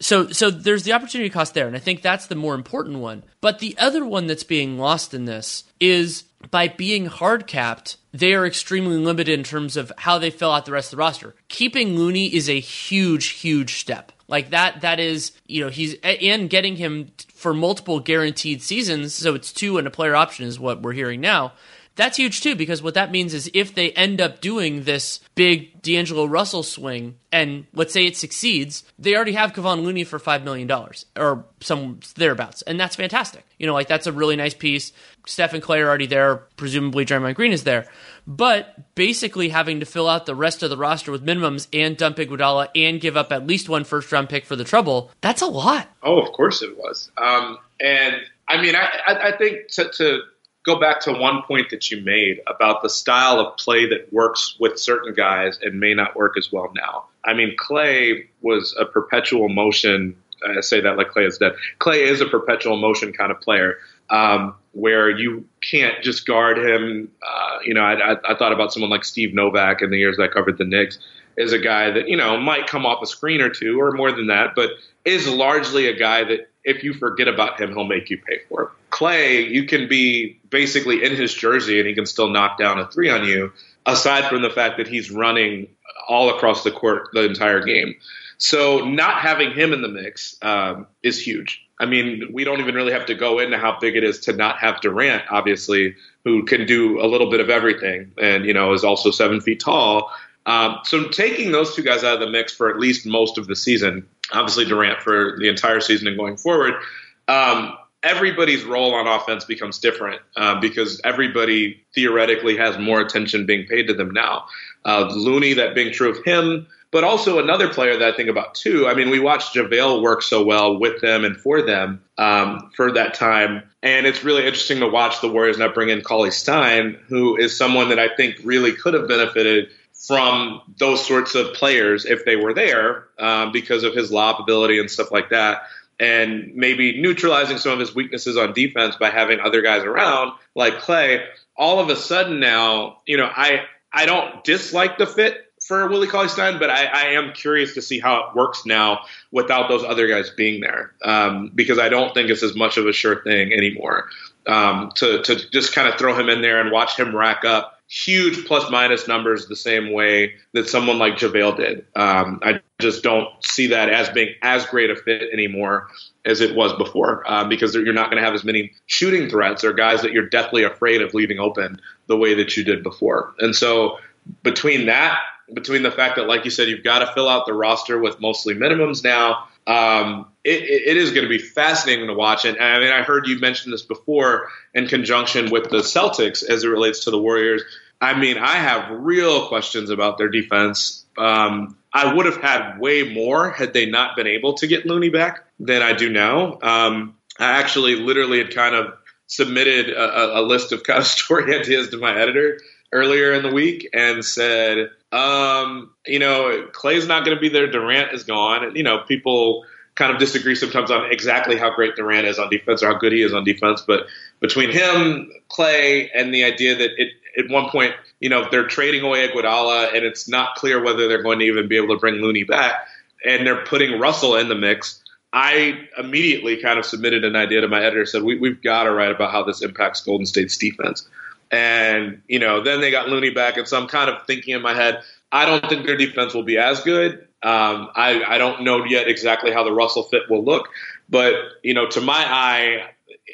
so so there's the opportunity cost there and i think that's the more important one. But the other one that's being lost in this is by being hard capped they are extremely limited in terms of how they fill out the rest of the roster. Keeping looney is a huge huge step. Like that that is you know he's and getting him for multiple guaranteed seasons so it's two and a player option is what we're hearing now that's huge too because what that means is if they end up doing this big D'Angelo Russell swing and let's say it succeeds, they already have Kevon Looney for five million dollars or some thereabouts, and that's fantastic. You know, like that's a really nice piece. Steph and Klay are already there. Presumably, Draymond Green is there, but basically having to fill out the rest of the roster with minimums and dump Iguodala and give up at least one first round pick for the trouble. That's a lot. Oh, of course it was. Um, and I mean, I, I, I think to, to go back to one point that you made about the style of play that works with certain guys and may not work as well now. I mean, Klay was a perpetual motion. I say that like Klay is dead. Klay is a perpetual motion kind of player um, where you can't just guard him. Uh, you know, I, I, I thought about someone like Steve Novak in the years I covered the Knicks is a guy that, you know, might come off a screen or two or more than that, but is largely a guy that if you forget about him, he'll make you pay for it. Klay, you can be basically in his jersey and he can still knock down a three on you, aside from the fact that he's running all across the court the entire game. So not having him in the mix um, is huge. I mean, we don't even really have to go into how big it is to not have Durant, obviously, who can do a little bit of everything and, you know, is also seven feet tall. Um, so taking those two guys out of the mix for at least most of the season, obviously Durant for the entire season and going forward, um, everybody's role on offense becomes different uh, because everybody theoretically has more attention being paid to them now. Uh, Looney, that being true of him, but also another player that I think about too. I mean, we watched JaVale work so well with them and for them um, for that time. And it's really interesting to watch the Warriors now bring in Cauley Stein, who is someone that I think really could have benefited from those sorts of players if they were there um, because of his lob ability and stuff like that and maybe neutralizing some of his weaknesses on defense by having other guys around like Klay. all of a sudden now, you know, I I don't dislike the fit for Willie Cauley Stein, but I, I am curious to see how it works now without those other guys being there, um, because I don't think it's as much of a sure thing anymore. Um, to to just kind of throw him in there and watch him rack up huge plus minus numbers the same way that someone like JaVale did. Um, I just don't see that as being as great a fit anymore as it was before um, because you're not going to have as many shooting threats or guys that you're deathly afraid of leaving open the way that you did before. And so between that, between the fact that, like you said, you've got to fill out the roster with mostly minimums now, Um, it, it is going to be fascinating to watch. And I mean, I heard you mention this before in conjunction with the Celtics as it relates to the Warriors. I mean, I have real questions about their defense. Um, I would have had way more had they not been able to get Looney back than I do now. Um, I actually literally had kind of submitted a, a, list of kind of [laughs] story ideas to my editor earlier in the week and said, um, you know, Klay's not going to be there. Durant is gone. And, you know, people kind of disagree sometimes on exactly how great Durant is on defense or how good he is on defense. But between him, Klay, and the idea that it, at one point, you know, they're trading away Iguodala and it's not clear whether they're going to even be able to bring Looney back and they're putting Russell in the mix. I immediately kind of submitted an idea to my editor, said we, we've got to write about how this impacts Golden State's defense. And, you know, then they got Looney back. And so I'm kind of thinking in my head, I don't think their defense will be as good. Um, I, I don't know yet exactly how the Russell fit will look. But, you know, to my eye,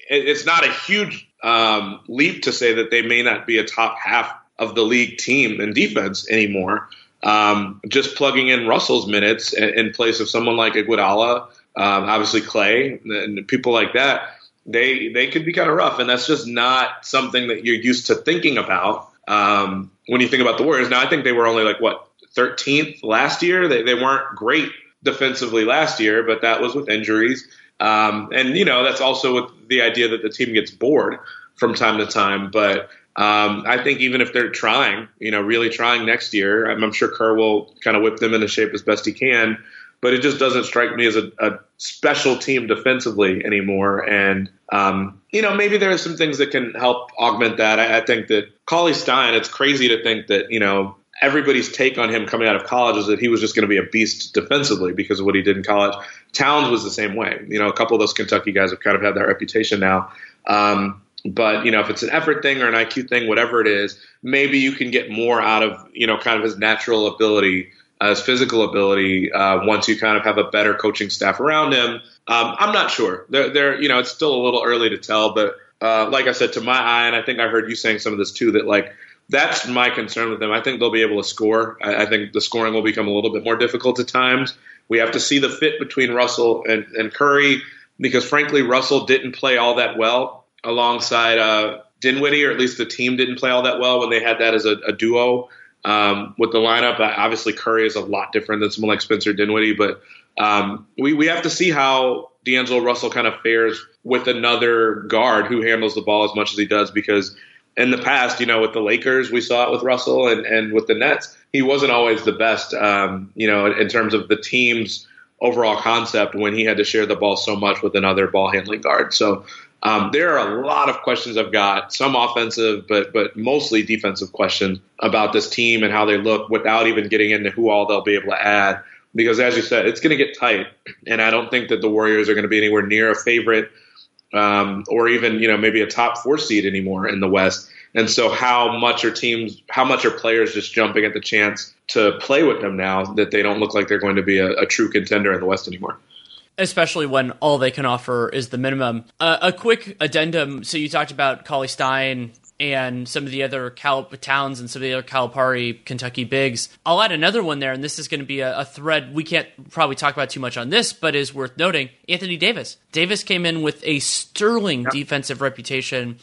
it, it's not a huge um, leap to say that they may not be a top half of the league team in defense anymore. Um, just plugging in Russell's minutes in, in place of someone like Iguodala, um, obviously Klay, and people like that they they could be kind of rough, and that's just not something that you're used to thinking about um, when you think about the Warriors. Now, I think they were only like what 13th last year. They they weren't great defensively last year, but that was with injuries, um, and you know that's also with the idea that the team gets bored from time to time. But um, I think even if they're trying, you know, really trying next year, I'm, I'm sure Kerr will kind of whip them into shape as best he can but it just doesn't strike me as a, a special team defensively anymore. And um, you know, maybe there are some things that can help augment that. I, I think that Cauley Stein. It's crazy to think that you know everybody's take on him coming out of college is that he was just going to be a beast defensively because of what he did in college. Towns was the same way. You know, a couple of those Kentucky guys have kind of had that reputation now. Um, but you know, if it's an effort thing or an IQ thing, whatever it is, maybe you can get more out of you know kind of his natural ability his physical ability uh, once you kind of have a better coaching staff around him. Um, I'm not sure. They're, you know, it's still a little early to tell, but uh, like I said, to my eye, and I think I heard you saying some of this too, that like that's my concern with them. I think they'll be able to score. I, I think the scoring will become a little bit more difficult at times. We have to see the fit between Russell and, and Curry because, frankly, Russell didn't play all that well alongside uh, Dinwiddie, or at least the team didn't play all that well when they had that as a, a duo um, with the lineup. Obviously, Curry is a lot different than someone like Spencer Dinwiddie, but um, we we have to see how D'Angelo Russell kind of fares with another guard who handles the ball as much as he does because in the past, you know, with the Lakers, we saw it with Russell and, and with the Nets, he wasn't always the best, um, you know, in terms of the team's overall concept when he had to share the ball so much with another ball handling guard. So um, there are a lot of questions I've got, some offensive, but but mostly defensive questions about this team and how they look without even getting into who all they'll be able to add. Because as you said, it's going to get tight, and I don't think that the Warriors are going to be anywhere near a favorite um, or even you know maybe a top four seed anymore in the West. And so, how much are teams, how much are players just jumping at the chance to play with them now that they don't look like they're going to be a, a true contender in the West anymore? Especially when all they can offer is the minimum. Uh, a quick addendum. So you talked about Cauley Stein and some of the other Cal- towns and some of the other Calipari Kentucky bigs. I'll add another one there, and this is going to be a, a, thread we can't probably talk about too much on this, but is worth noting. Anthony Davis. Davis came in with a sterling yep. defensive reputation.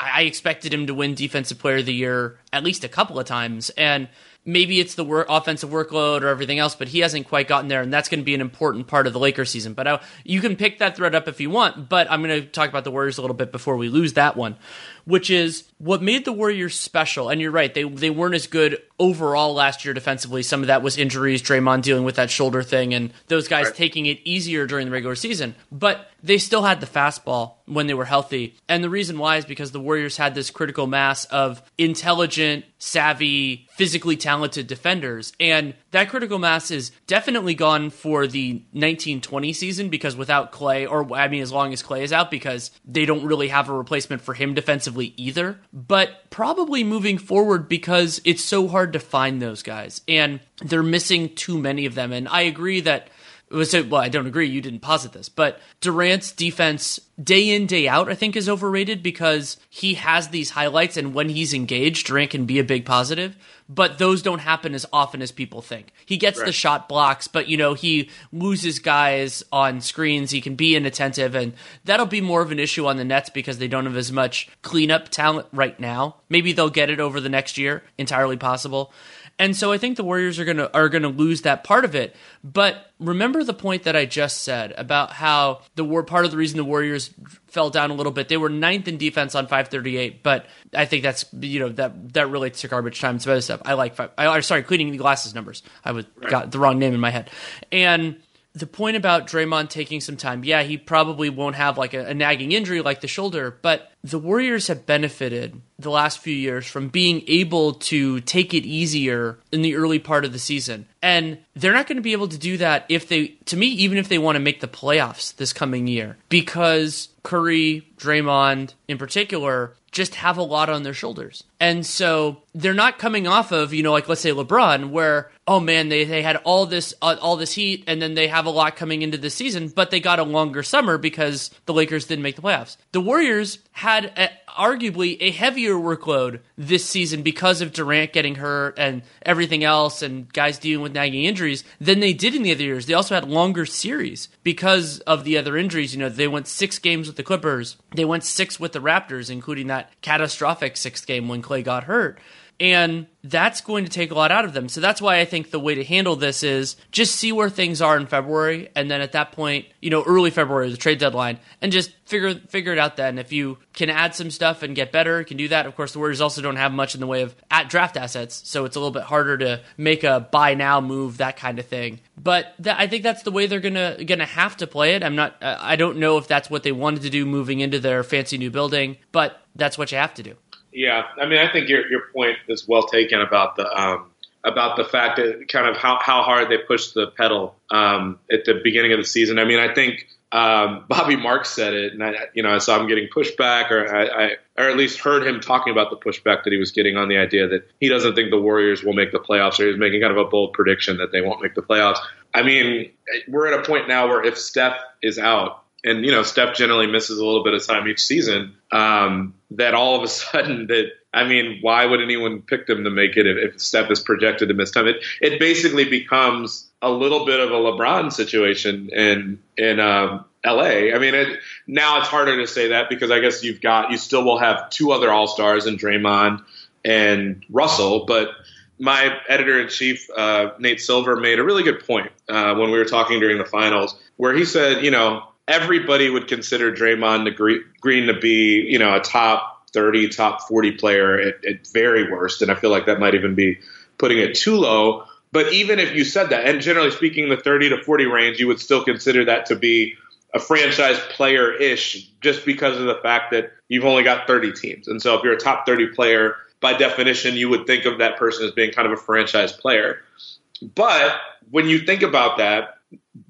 I expected him to win Defensive Player of the Year at least a couple of times, and maybe it's the offensive workload or everything else, but he hasn't quite gotten there, and that's going to be an important part of the Lakers season. But I, you can pick that thread up if you want, but I'm going to talk about the Warriors a little bit before we lose that one, which is what made the Warriors special. And you're right, they they weren't as good overall last year defensively. Some of that was injuries, Draymond dealing with that shoulder thing, and those guys right. taking it easier during the regular season. But they still had the fastball when they were healthy. And the reason why is because the Warriors had this critical mass of intelligent, savvy, physically talented defenders. And that critical mass is definitely gone for the 1920 season because without Klay, or I mean, as long as Klay is out, because they don't really have a replacement for him defensively either. But probably moving forward because it's so hard to find those guys. And they're missing too many of them. And I agree that Uh, was well, I don't agree. You didn't posit this, but Durant's defense day in day out I think is overrated because he has these highlights and when he's engaged, Durant can be a big positive but those don't happen as often as people think. He gets right. the shot blocks, but you know, he loses guys on screens. He can be inattentive, and that'll be more of an issue on the Nets because they don't have as much cleanup talent right now. Maybe they'll get it over the next year, entirely possible. And so I think the Warriors are gonna are gonna lose that part of it. But remember the point that I just said about how the war part of the reason the Warriors fell down a little bit. They were ninth in defense on 538, but I think that's you know that that relates to garbage time and some other stuff. I like five, I sorry cleaning the glasses numbers. I was got the wrong name in my head, and the point about Draymond taking some time, yeah, he probably won't have like a, a, nagging injury like the shoulder, but the Warriors have benefited the last few years from being able to take it easier in the early part of the season. And they're not going to be able to do that if they, to me, even if they want to make the playoffs this coming year, because Curry, Draymond in particular, just have a lot on their shoulders. And so they're not coming off of, you know, like let's say LeBron, where oh man, they, they had all this uh, all this heat, and then they have a lot coming into the season, but they got a longer summer because the Lakers didn't make the playoffs. The Warriors had a, arguably a heavier workload this season because of Durant getting hurt and everything else, and guys dealing with nagging injuries than they did in the other years. They also had longer series because of the other injuries. You know, they went six games with the Clippers, they went six with the Raptors, including that catastrophic sixth game when Klay got hurt. And that's going to take a lot out of them. So that's why I think the way to handle this is just see where things are in February, and then at that point, you know, early February, the trade deadline, and just figure figure it out. Then, if you can add some stuff and get better, can do that. Of course, the Warriors also don't have much in the way of at draft assets, so it's a little bit harder to make a buy now move, that kind of thing. But th- I think that's the way they're gonna gonna have to play it. I'm not. I don't know if that's what they wanted to do moving into their fancy new building, but that's what you have to do. Yeah, I mean, I think your your point is well taken about the um, about the fact that kind of how how hard they pushed the pedal um, at the beginning of the season. I mean, I think um, Bobby Marks said it, and I, you know, I saw him getting pushback, or I, I, or at least heard him talking about the pushback that he was getting on the idea that he doesn't think the Warriors will make the playoffs, or he's making kind of a bold prediction that they won't make the playoffs. I mean, we're at a point now where if Steph is out, and you know Steph generally misses a little bit of time each season. Um, that all of a [laughs] sudden that I mean, why would anyone pick them to make it if, if Steph is projected to miss time? It it basically becomes a little bit of a LeBron situation in in um, LA. I mean, it, now it's harder to say that because I guess you've got you still will have two other All Stars in Draymond and Russell, but my editor in chief, uh, Nate Silver, made a really good point uh, when we were talking during the finals, where he said, you know, everybody would consider Draymond Green to be, you know, a top 30, top 40 player at, at very worst. And I feel like that might even be putting it too low. But even if you said that, and generally speaking, the 30 to 40 range, you would still consider that to be a franchise player ish just because of the fact that you've only got 30 teams. And so if you're a top 30 player, by definition, you would think of that person as being kind of a franchise player. But when you think about that,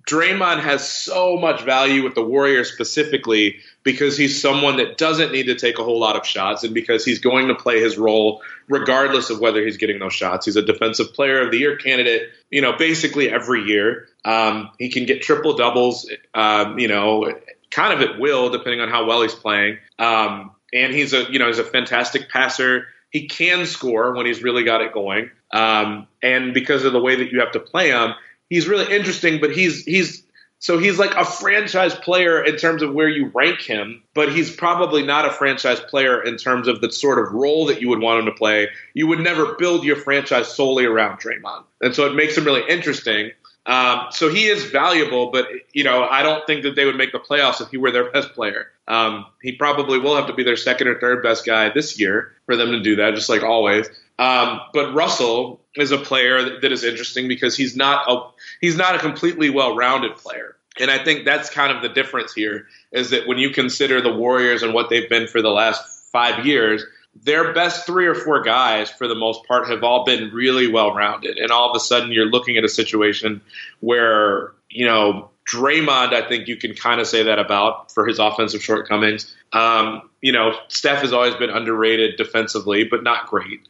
Draymond has so much value with the Warriors specifically because he's someone that doesn't need to take a whole lot of shots and because he's going to play his role regardless of whether he's getting those shots. He's a defensive player of the year candidate, you know, basically every year. Um, he can get triple doubles, um, you know, kind of at will depending on how well he's playing. Um, and he's a, you know, he's a fantastic passer. He can score when he's really got it going. Um, and because of the way that you have to play him, he's really interesting, but he's he's so he's like a franchise player in terms of where you rank him, but he's probably not a franchise player in terms of the sort of role that you would want him to play. You would never build your franchise solely around Draymond, and so it makes him really interesting. Um, so he is valuable, but you know I don't think that they would make the playoffs if he were their best player. Um, he probably will have to be their second or third best guy this year for them to do that, just like always. Um, but Russell is a player that, that is interesting because he's not a he's not a completely well-rounded player. And I think that's kind of the difference here is that when you consider the Warriors and what they've been for the last five years, their best three or four guys, for the most part, have all been really well rounded. And all of a sudden, you're looking at a situation where, you know, Draymond, I think you can kind of say that about for his offensive shortcomings. Um, you know, Steph has always been underrated defensively, but not great.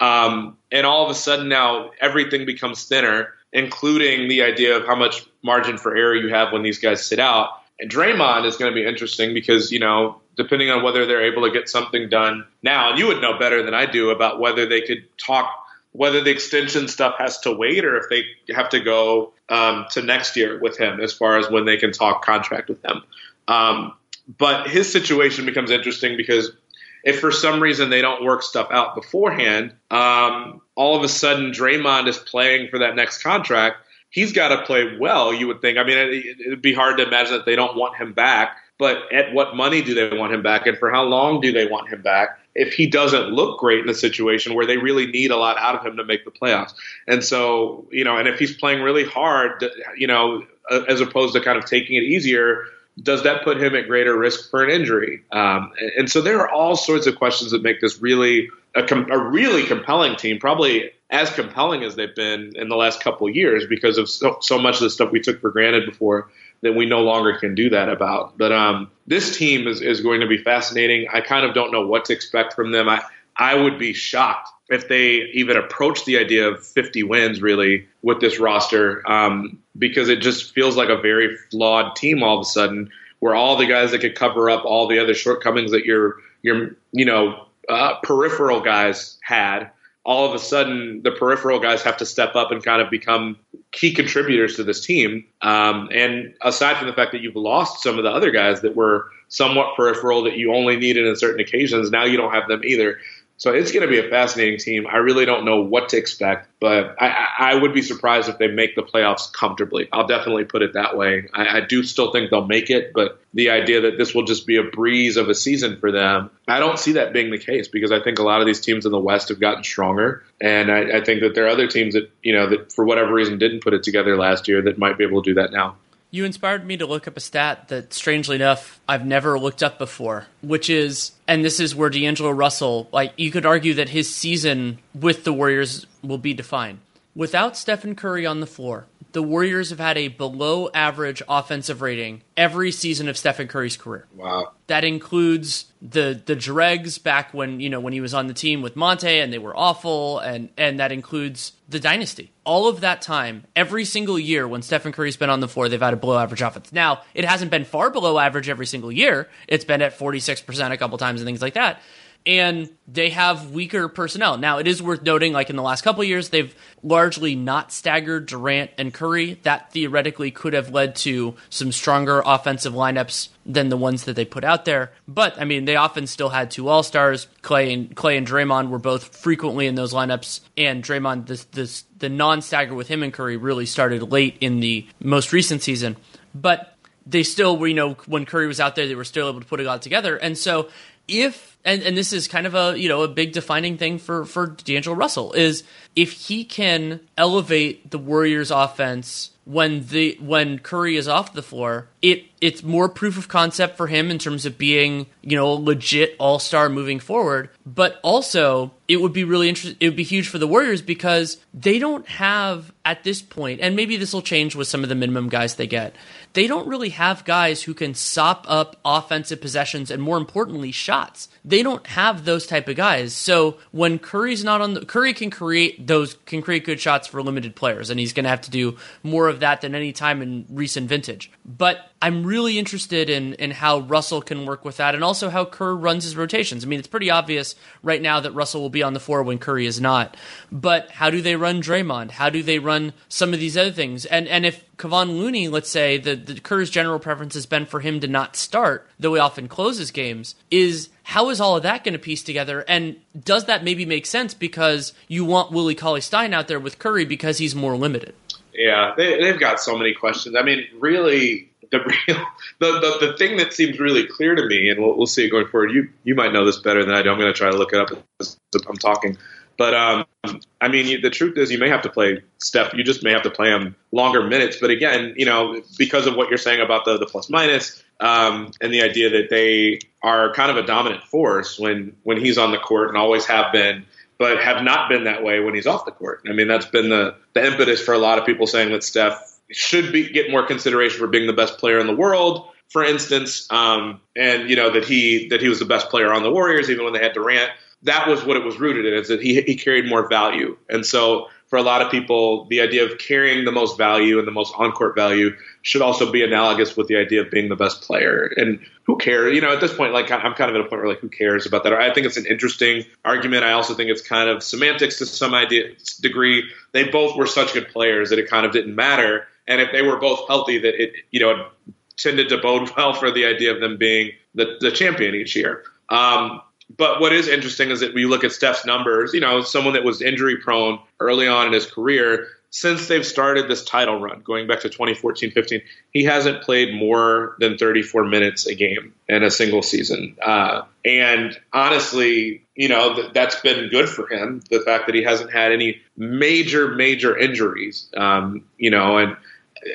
Um, and all of a sudden now everything becomes thinner, including the idea of how much margin for error you have when these guys sit out. And Draymond is going to be interesting because, you know, depending on whether they're able to get something done now, and you would know better than I do about whether they could talk, whether the extension stuff has to wait or if they have to go um, to next year with him as far as when they can talk contract with him. Um, but his situation becomes interesting because if for some reason they don't work stuff out beforehand, um, all of a sudden Draymond is playing for that next contract. He's got to play well, you would think. I mean, it, would be hard to imagine that they don't want him back, but at what money do they want him back and for how long do they want him back? If he doesn't look great in a situation where they really need a lot out of him to make the playoffs. And so, you know, and if he's playing really hard, you know, as opposed to kind of taking it easier, does that put him at greater risk for an injury? Um, and so there are all sorts of questions that make this really a, com- a, really compelling team, probably as compelling as they've been in the last couple years because of so, so, much of the stuff we took for granted before that we no longer can do that about. But um, this team is, is going to be fascinating. I kind of don't know what to expect from them. I, I would be shocked if they even approach the idea of 50 wins really with this roster um, because it just feels like a very flawed team all of a sudden where all the guys that could cover up all the other shortcomings that your your you know uh, peripheral guys had all of a sudden the peripheral guys have to step up and kind of become key contributors to this team. Um, and aside from the fact that you've lost some of the other guys that were somewhat peripheral that you only needed in certain occasions, now you don't have them either. So it's going to be a fascinating team. I really don't know what to expect, but I, I would be surprised if they make the playoffs comfortably. I'll definitely put it that way. I, I, do still think they'll make it, but the idea that this will just be a breeze of a season for them, I don't see that being the case because I think a lot of these teams in the West have gotten stronger, and I, I think that there are other teams that you know that for whatever reason didn't put it together last year that might be able to do that now. You inspired me to look up a stat that, strangely enough, I've never looked up before, which is, and this is where D'Angelo Russell, like, you could argue that his season with the Warriors will be defined. Without Stephen Curry on the floor, the Warriors have had a below average offensive rating every season of Stephen Curry's career. Wow. That includes the the dregs back when, you know, when he was on the team with Monta and they were awful and and that includes the dynasty. All of that time, every single year when Stephen Curry's been on the floor, they've had a below average offense. Now, it hasn't been far below average every single year. It's been at 46% a couple times and things like that and they have weaker personnel. Now, it is worth noting, like in the last couple years, they've largely not staggered Durant and Curry. That theoretically could have led to some stronger offensive lineups than the ones that they put out there. But I mean, they often still had two All Stars. Klay and Klay and Draymond were both frequently in those lineups, and Draymond, this, this the non stagger with him and Curry really started late in the most recent season. But they still were, you know, when Curry was out there, they were still able to put it all together. And so if and, and this is kind of a you know a big defining thing for for D'Angelo Russell is if he can elevate the Warriors offense when the when Curry is off the floor, it it's more proof of concept for him in terms of being you know legit all star moving forward. But also, it would be really interesting. It would be huge for the Warriors because they don't have at this point, and maybe this will change with some of the minimum guys they get. They don't really have guys who can sop up offensive possessions and more importantly shots. They don't have those type of guys. So when Curry's not on the Curry can create those can create good shots for limited players, and he's going to have to do more of that than any time in recent vintage. But I'm really interested in in how Russell can work with that, and also how Kerr runs his rotations. I mean, it's pretty obvious right now that Russell will be on the floor when Curry is not. But how do they run Draymond? How do they run some of these other things? And and if Kevon Looney, let's say the, the Kerr's general preference has been for him to not start, though he often closes games, is how is all of that going to piece together? And does that maybe make sense because you want Willie Cauley Stein out there with Curry because he's more limited? Yeah, they, have got so many questions. I mean, really, the [laughs] real the, the, the thing that seems really clear to me, and we'll, we'll see it going forward. You you might know this better than I do. I'm going to try to look it up as I'm talking. But um, I mean, the truth is, you may have to play Steph. You just may have to play him longer minutes. But again, you know, because of what you're saying about the the plus minus um, and the idea that they are kind of a dominant force when when he's on the court and always have been but have not been that way when he's off the court. I mean, that's been the, the impetus for a lot of people saying that Steph should be get more consideration for being the best player in the world, for instance, um, and you know that he that he was the best player on the Warriors even when they had Durant. That was what it was rooted in is that he he carried more value, and so for a lot of people, the idea of carrying the most value and the most on court value should also be analogous with the idea of being the best player. And who cares? You know, at this point, like I'm kind of at a point where like who cares about that? I think it's an interesting argument. I also think it's kind of semantics to some idea degree. They both were such good players that it kind of didn't matter. And if they were both healthy, that it you know tended to bode [laughs] well for the idea of them being the, the champion each year. Um, but what is interesting is that we look at Steph's numbers, you know, someone that was injury prone early on in his career, since they've started this title run, going back to 2014 15, he hasn't played more than 34 minutes a game in a single season. Uh, and honestly, you know, th- that's been good for him. The fact that he hasn't had any major, major injuries, um, you know, and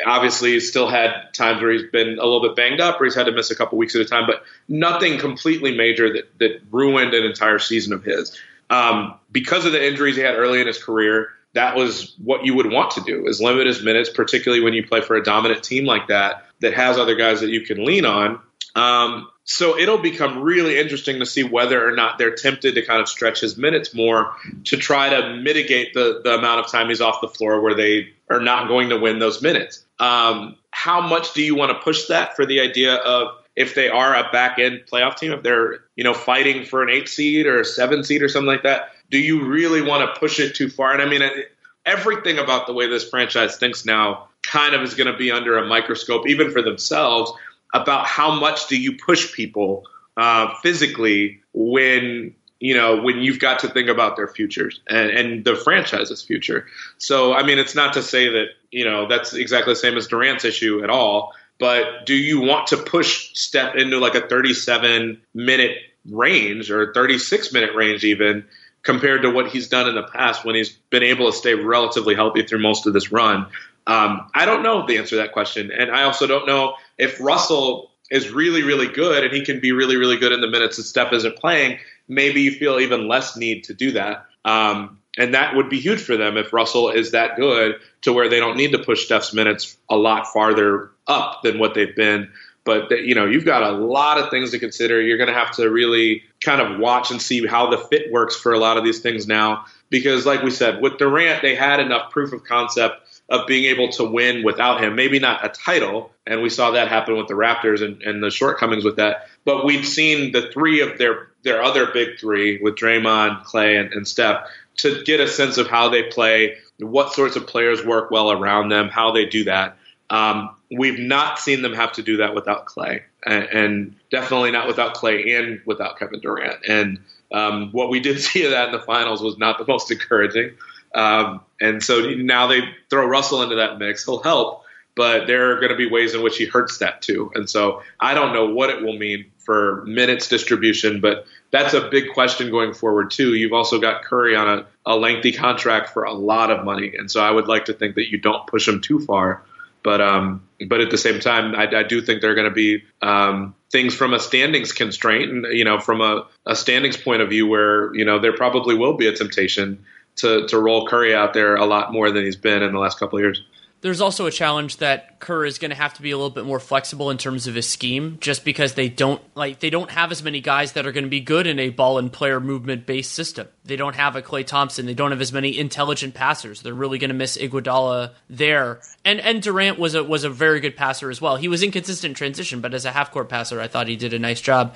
obviously he's still had times where he's been a little bit banged up or he's had to miss a couple weeks at a time, but nothing completely major that, that ruined an entire season of his. Um, because of the injuries he had early in his career, that was what you would want to do is limit his minutes, particularly when you play for a dominant team like that that has other guys that you can lean on. Um, so it'll become really interesting to see whether or not they're tempted to kind of stretch his minutes more to try to mitigate the, the amount of time he's off the floor where they are not going to win those minutes. Um, how much do you want to push that for the idea of if they are a back end playoff team, if they're, you know, fighting for an eight seed or a seven seed or something like that, do you really want to push it too far? And I mean, everything about the way this franchise thinks now kind of is going to be under a microscope, even for themselves, about how much do you push people uh, physically when you know when you've got to think about their futures and, and the franchise's future. So I mean, it's not to say that you know that's exactly the same as Durant's issue at all. But do you want to push Steph into like a 37 minute range or 36 minute range even compared to what he's done in the past when he's been able to stay relatively healthy through most of this run? Um, I don't know the answer to that question, and I also don't know if Russell is really, really good and he can be really, really good in the minutes that Steph isn't playing. Maybe you feel even less need to do that. Um, and that would be huge for them if Russell is that good to where they don't need to push Steph's minutes a lot farther up than what they've been. But you know, you've got a lot of things to consider. You're going to have to really kind of watch and see how the fit works for a lot of these things now. Because, like we said, with Durant, they had enough proof of concept of being able to win without him. Maybe not a title, and we saw that happen with the Raptors and, and the shortcomings with that. But we've seen the three of their their other big three with Draymond, Klay, and, and Steph to get a sense of how they play, what sorts of players work well around them, how they do that. Um, we've not seen them have to do that without Klay, and, and definitely not without Klay and without Kevin Durant. And um, what we did [laughs] see of that in the finals was not the most encouraging. Um, and so now they throw Russell into that mix. He'll help, but there are going to be ways in which he hurts that too. And so I don't know what it will mean for minutes distribution, but that's a big question going forward too. You've also got Curry on a, a lengthy contract for a lot of money, and so I would like to think that you don't push him too far. But um, but at the same time, I, I do think there are going to be um, things from a standings constraint, and you know, from a, a standings point of view, where you know there probably will be a temptation to to roll Curry out there a lot more than he's been in the last couple of years. There's also a challenge that Kerr is going to have to be a little bit more flexible in terms of his scheme, just because they don't like they don't have as many guys that are going to be good in a ball and player movement based system. They don't have a Klay Thompson. They don't have as many intelligent passers. They're really going to miss Iguodala there. And and Durant was a was a very good passer as well. He was inconsistent transition, but as a half court passer, I thought he did a nice job.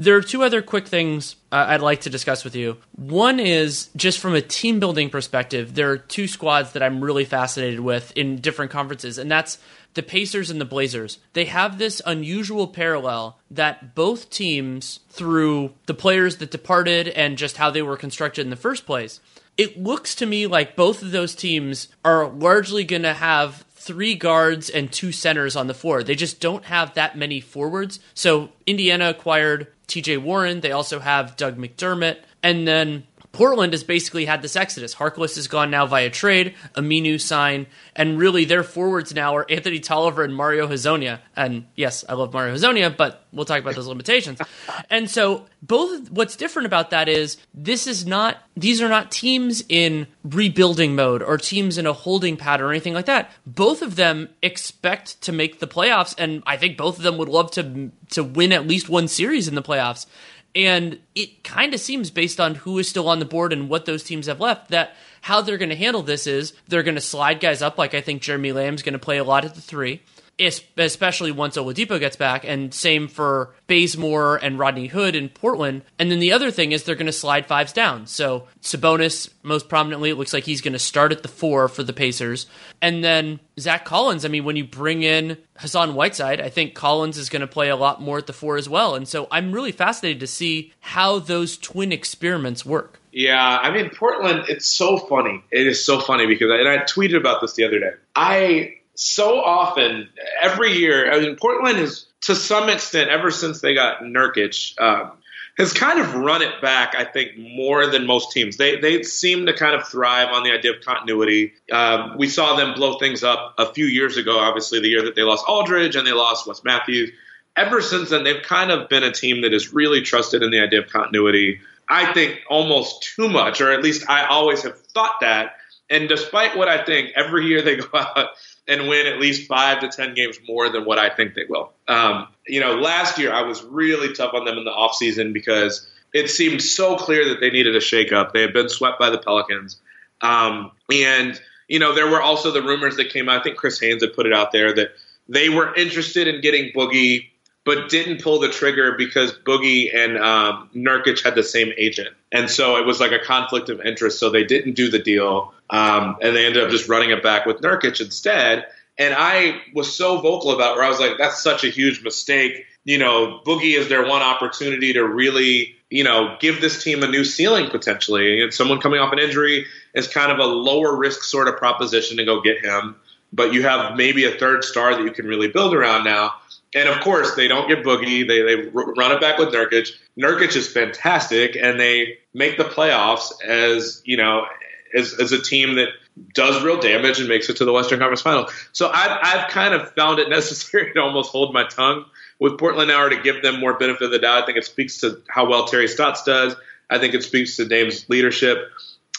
There are two other quick things uh, I'd like to discuss with you. One is just from a team building perspective, there are two squads that I'm really fascinated with in different conferences, and that's the Pacers and the Blazers. They have this unusual parallel that both teams, through the players that departed and just how they were constructed in the first place, it looks to me like both of those teams are largely going to have three guards and two centers on the floor. They just don't have that many forwards. So Indiana acquired TJ Warren. They also have Doug McDermott. And then Portland has basically had this exodus. Harkless is gone now via trade, Aminu sign, and really their forwards now are Anthony Tolliver and Mario Hezonja. And yes, I love Mario Hezonja, but we'll talk about those limitations. [laughs] And so both what's different about that is this is not these are not teams in rebuilding mode or teams in a holding pattern or anything like that. Both of them expect to make the playoffs and I think both of them would love to to win at least one series in the playoffs. And it kind of seems, based on who is still on the board and what those teams have left, that how they're going to handle this is they're going to slide guys up. Like I think Jeremy Lamb's going to play a lot at the three especially once Oladipo gets back, and same for Bazemore and Rodney Hood in Portland. And then the other thing is they're going to slide fives down. So Sabonis, most prominently, it looks like he's going to start at the four for the Pacers. And then Zach Collins, I mean, when you bring in Hassan Whiteside, I think Collins is going to play a lot more at the four as well. And so I'm really fascinated to see how those twin experiments work. Yeah, I mean Portland. It's so funny. It is so funny because, I, and I tweeted about this the other day. I so often, every year, I mean, Portland has, to some extent, ever since they got Nurkic, um, has kind of run it back, I think, more than most teams. They they seem to kind of thrive on the idea of continuity. Um, we saw them blow things up a few years ago, obviously, the year that they lost Aldridge and they lost Wes Matthews. Ever since then, they've kind of been a team that is really trusted in the idea of continuity. I think almost too much, or at least I always have thought that. And despite what I think, every year they go [laughs] out and win at least five to ten games more than what I think they will. Um, you know, last year I was really tough on them in the offseason because it seemed so clear that they needed a shakeup. They had been swept by the Pelicans. Um, and, you know, there were also the rumors that came out. I think Chris Haynes had put it out there that they were interested in getting Boogie, but didn't pull the trigger because Boogie and um, Nurkic had the same agent. And so it was like a conflict of interest. So they didn't do the deal. Um, and they ended up just running it back with Nurkic instead. And I was so vocal about where I was like, that's such a huge mistake. You know, Boogie is their one opportunity to really, you know, give this team a new ceiling potentially. And someone coming off an injury is kind of a lower risk sort of proposition to go get him. But you have maybe a third star that you can really build around now. And of course, they don't get Boogie. They, they run it back with Nurkic. Nurkic is fantastic, and they make the playoffs as you know as, as a team that does real damage and makes it to the Western Conference Final. So I've, I've kind of found it [laughs] necessary to almost hold my tongue with Portland now to give them more benefit of the doubt. I think it speaks to how well Terry Stotts does. I think it speaks to Dame's leadership.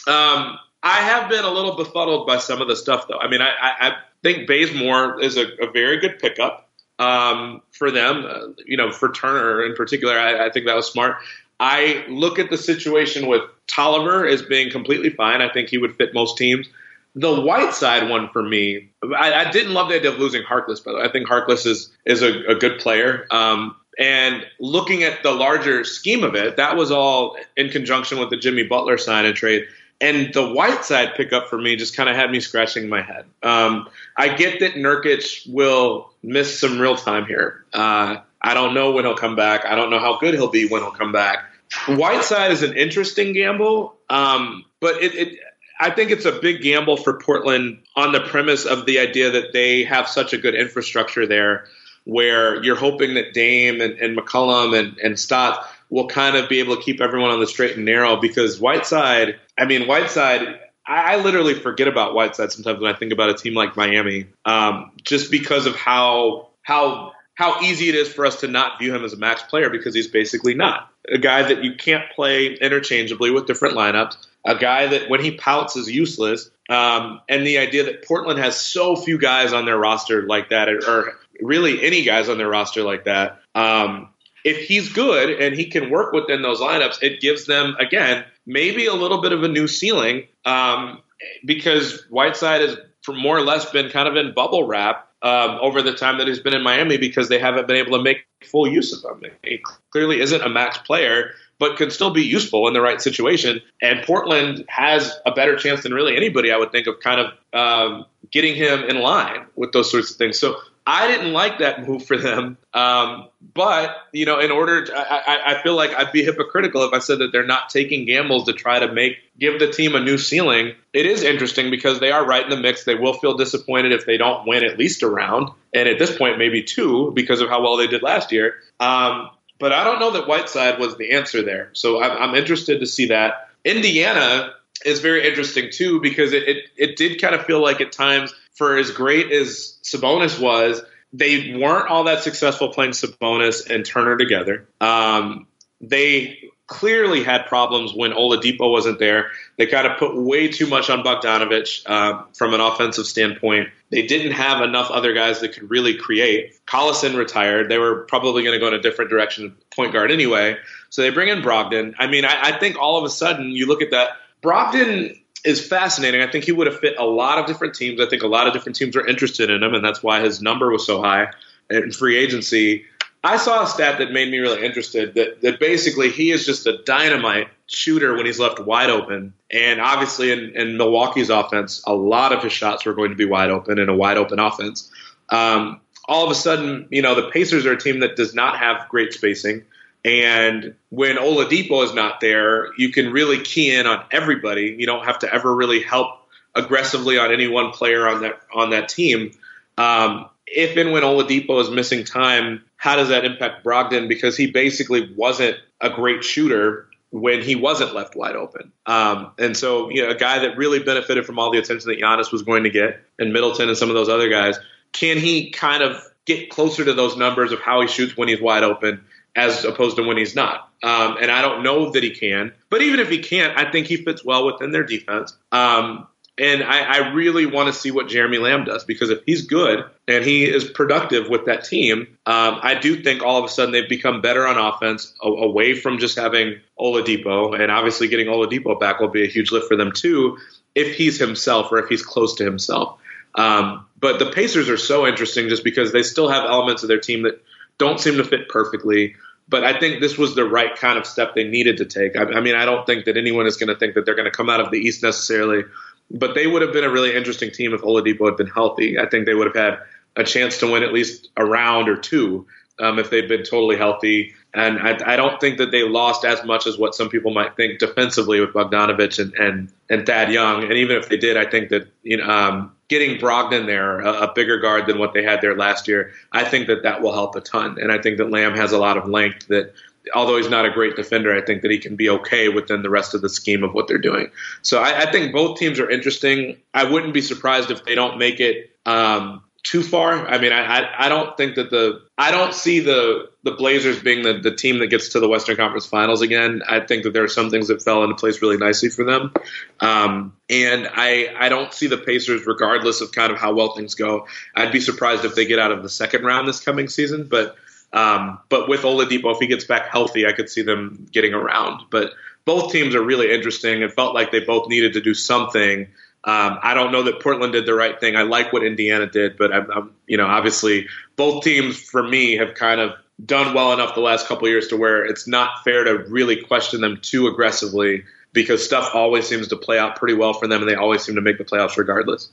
Um, I have been a little befuddled by some of the stuff, though. I mean, I, I, I think Bazemore is a, a, very good pickup um, for them. Uh, you know, for Turner in particular, I, I think that was smart. I look at the situation with Tolliver as being completely fine. I think he would fit most teams. The Whiteside one for me, I, I didn't love the idea of losing Harkless, but I think Harkless is is a, a good player. Um, and looking at the larger scheme of it, that was all in conjunction with the Jimmy Butler sign and trade. And the Whiteside pickup for me just kind of had me scratching my head. Um, I get that Nurkic will miss some real time here. Uh, I don't know when he'll come back. I don't know how good he'll be when he'll come back. Whiteside is an interesting gamble, um, but it, it, I think it's a big gamble for Portland on the premise of the idea that they have such a good infrastructure there, where you're hoping that Dame and, and McCollum and, and Stott will kind of be able to keep everyone on the straight and narrow. Because Whiteside, I mean, Whiteside, I, I literally forget about Whiteside sometimes when I think about a team like Miami, um, just because of how how how easy it is for us to not view him as a max player because he's basically not a guy that you can't play interchangeably with different lineups, a guy that when he pouts is useless, um, and the idea that Portland has so few guys on their roster like that, or really any guys on their roster like that. Um, if he's good and he can work within those lineups, it gives them again maybe a little bit of a new ceiling um, because Whiteside has for more or less been kind of in bubble wrap um, over the time that he's been in Miami because they haven't been able to make full use of him. He clearly isn't a max player, but can still be useful in the right situation. And Portland has a better chance than really anybody, I would think, of kind of um, getting him in line with those sorts of things. So I didn't like that move for them. Um, but, you know, in order, to, I, I feel like I'd be hypocritical if I said that they're not taking gambles to try to make, give the team a new ceiling. It is interesting because they are right in the mix. They will feel disappointed if they don't win at least a round. And at this point, maybe two because of how well they did last year. Um, but I don't know that Whiteside was the answer there. So I'm, I'm interested to see that. Indiana is very interesting too because it, it, it did kind of feel like at times for as great as Sabonis was, they weren't all that successful playing Sabonis and Turner together. Um, they clearly had problems when Oladipo wasn't there. They kind of put way too much on Bogdanovich uh, from an offensive standpoint. They didn't have enough other guys that could really create. Collison retired. They were probably going to go in a different direction, point guard anyway. So they bring in Brogdon. I mean, I, I think all of a sudden you look at that. Brogdon is fascinating. I think he would have fit a lot of different teams. I think a lot of different teams are interested in him, and that's why his number was so high in free agency. I saw a stat that made me really interested that, that basically he is just a dynamite shooter when he's left wide open. And obviously, in, in Milwaukee's offense, a lot of his shots were going to be wide open in a wide open offense. Um, all of a sudden, you know, the Pacers are a team that does not have great spacing. And when Oladipo is not there, you can really key in on everybody. You don't have to ever really help aggressively on any one player on that on that team. Um, if and when Oladipo is missing time, how does that impact Brogdon? Because he basically wasn't a great shooter when he wasn't left wide open. Um, and so, you know, a guy that really benefited from all the attention that Giannis was going to get, and Middleton and some of those other guys, can he kind of get closer to those numbers of how he shoots when he's wide open as opposed to when he's not? Um, and I don't know that he can, but even if he can't, I think he fits well within their defense. Um, and I, I really want to see what Jeremy Lamb does because if he's good and he is productive with that team, um, I do think all of a sudden they've become better on offense a- away from just having Oladipo. And obviously, getting Oladipo back will be a huge lift for them too if he's himself or if he's close to himself. Um, but the Pacers are so interesting just because they still have elements of their team that don't seem to fit perfectly. But I think this was the right kind of step they needed to take. I, I mean, I don't think that anyone is going to think that they're going to come out of the East necessarily but they would have been a really interesting team if Oladipo had been healthy. I think they would have had a chance to win at least a round or two um, if they'd been totally healthy. And I, I, don't think that they lost as much as what some people might think defensively with Bogdanovich and, and, and Thad Young. And even if they did, I think that you know um, getting Brogdon there, a, a, bigger guard than what they had there last year, I think that that will help a ton. And I think that Lamb has a lot of length that although he's not a great defender, I think that he can be okay within the rest of the scheme of what they're doing. So I, I think both teams are interesting. I wouldn't be surprised if they don't make it um, too far. I mean, I, I, I don't think that the I don't see the the Blazers being the, the team that gets to the Western Conference Finals again. I think that there are some things that fell into place really nicely for them, um, and I I don't see the Pacers, regardless of kind of how well things go. I'd be surprised if they get out of the second round this coming season, but um, but with Oladipo, if he gets back healthy, I could see them getting around. But both teams are really interesting. It felt like they both needed to do something. Um, I don't know that Portland did the right thing. I like what Indiana did, but I'm, I'm, you know, obviously both teams for me have kind of done well enough the last couple years to where it's not fair to really question them too aggressively because stuff always seems to play out pretty well for them and they always seem to make the playoffs regardless.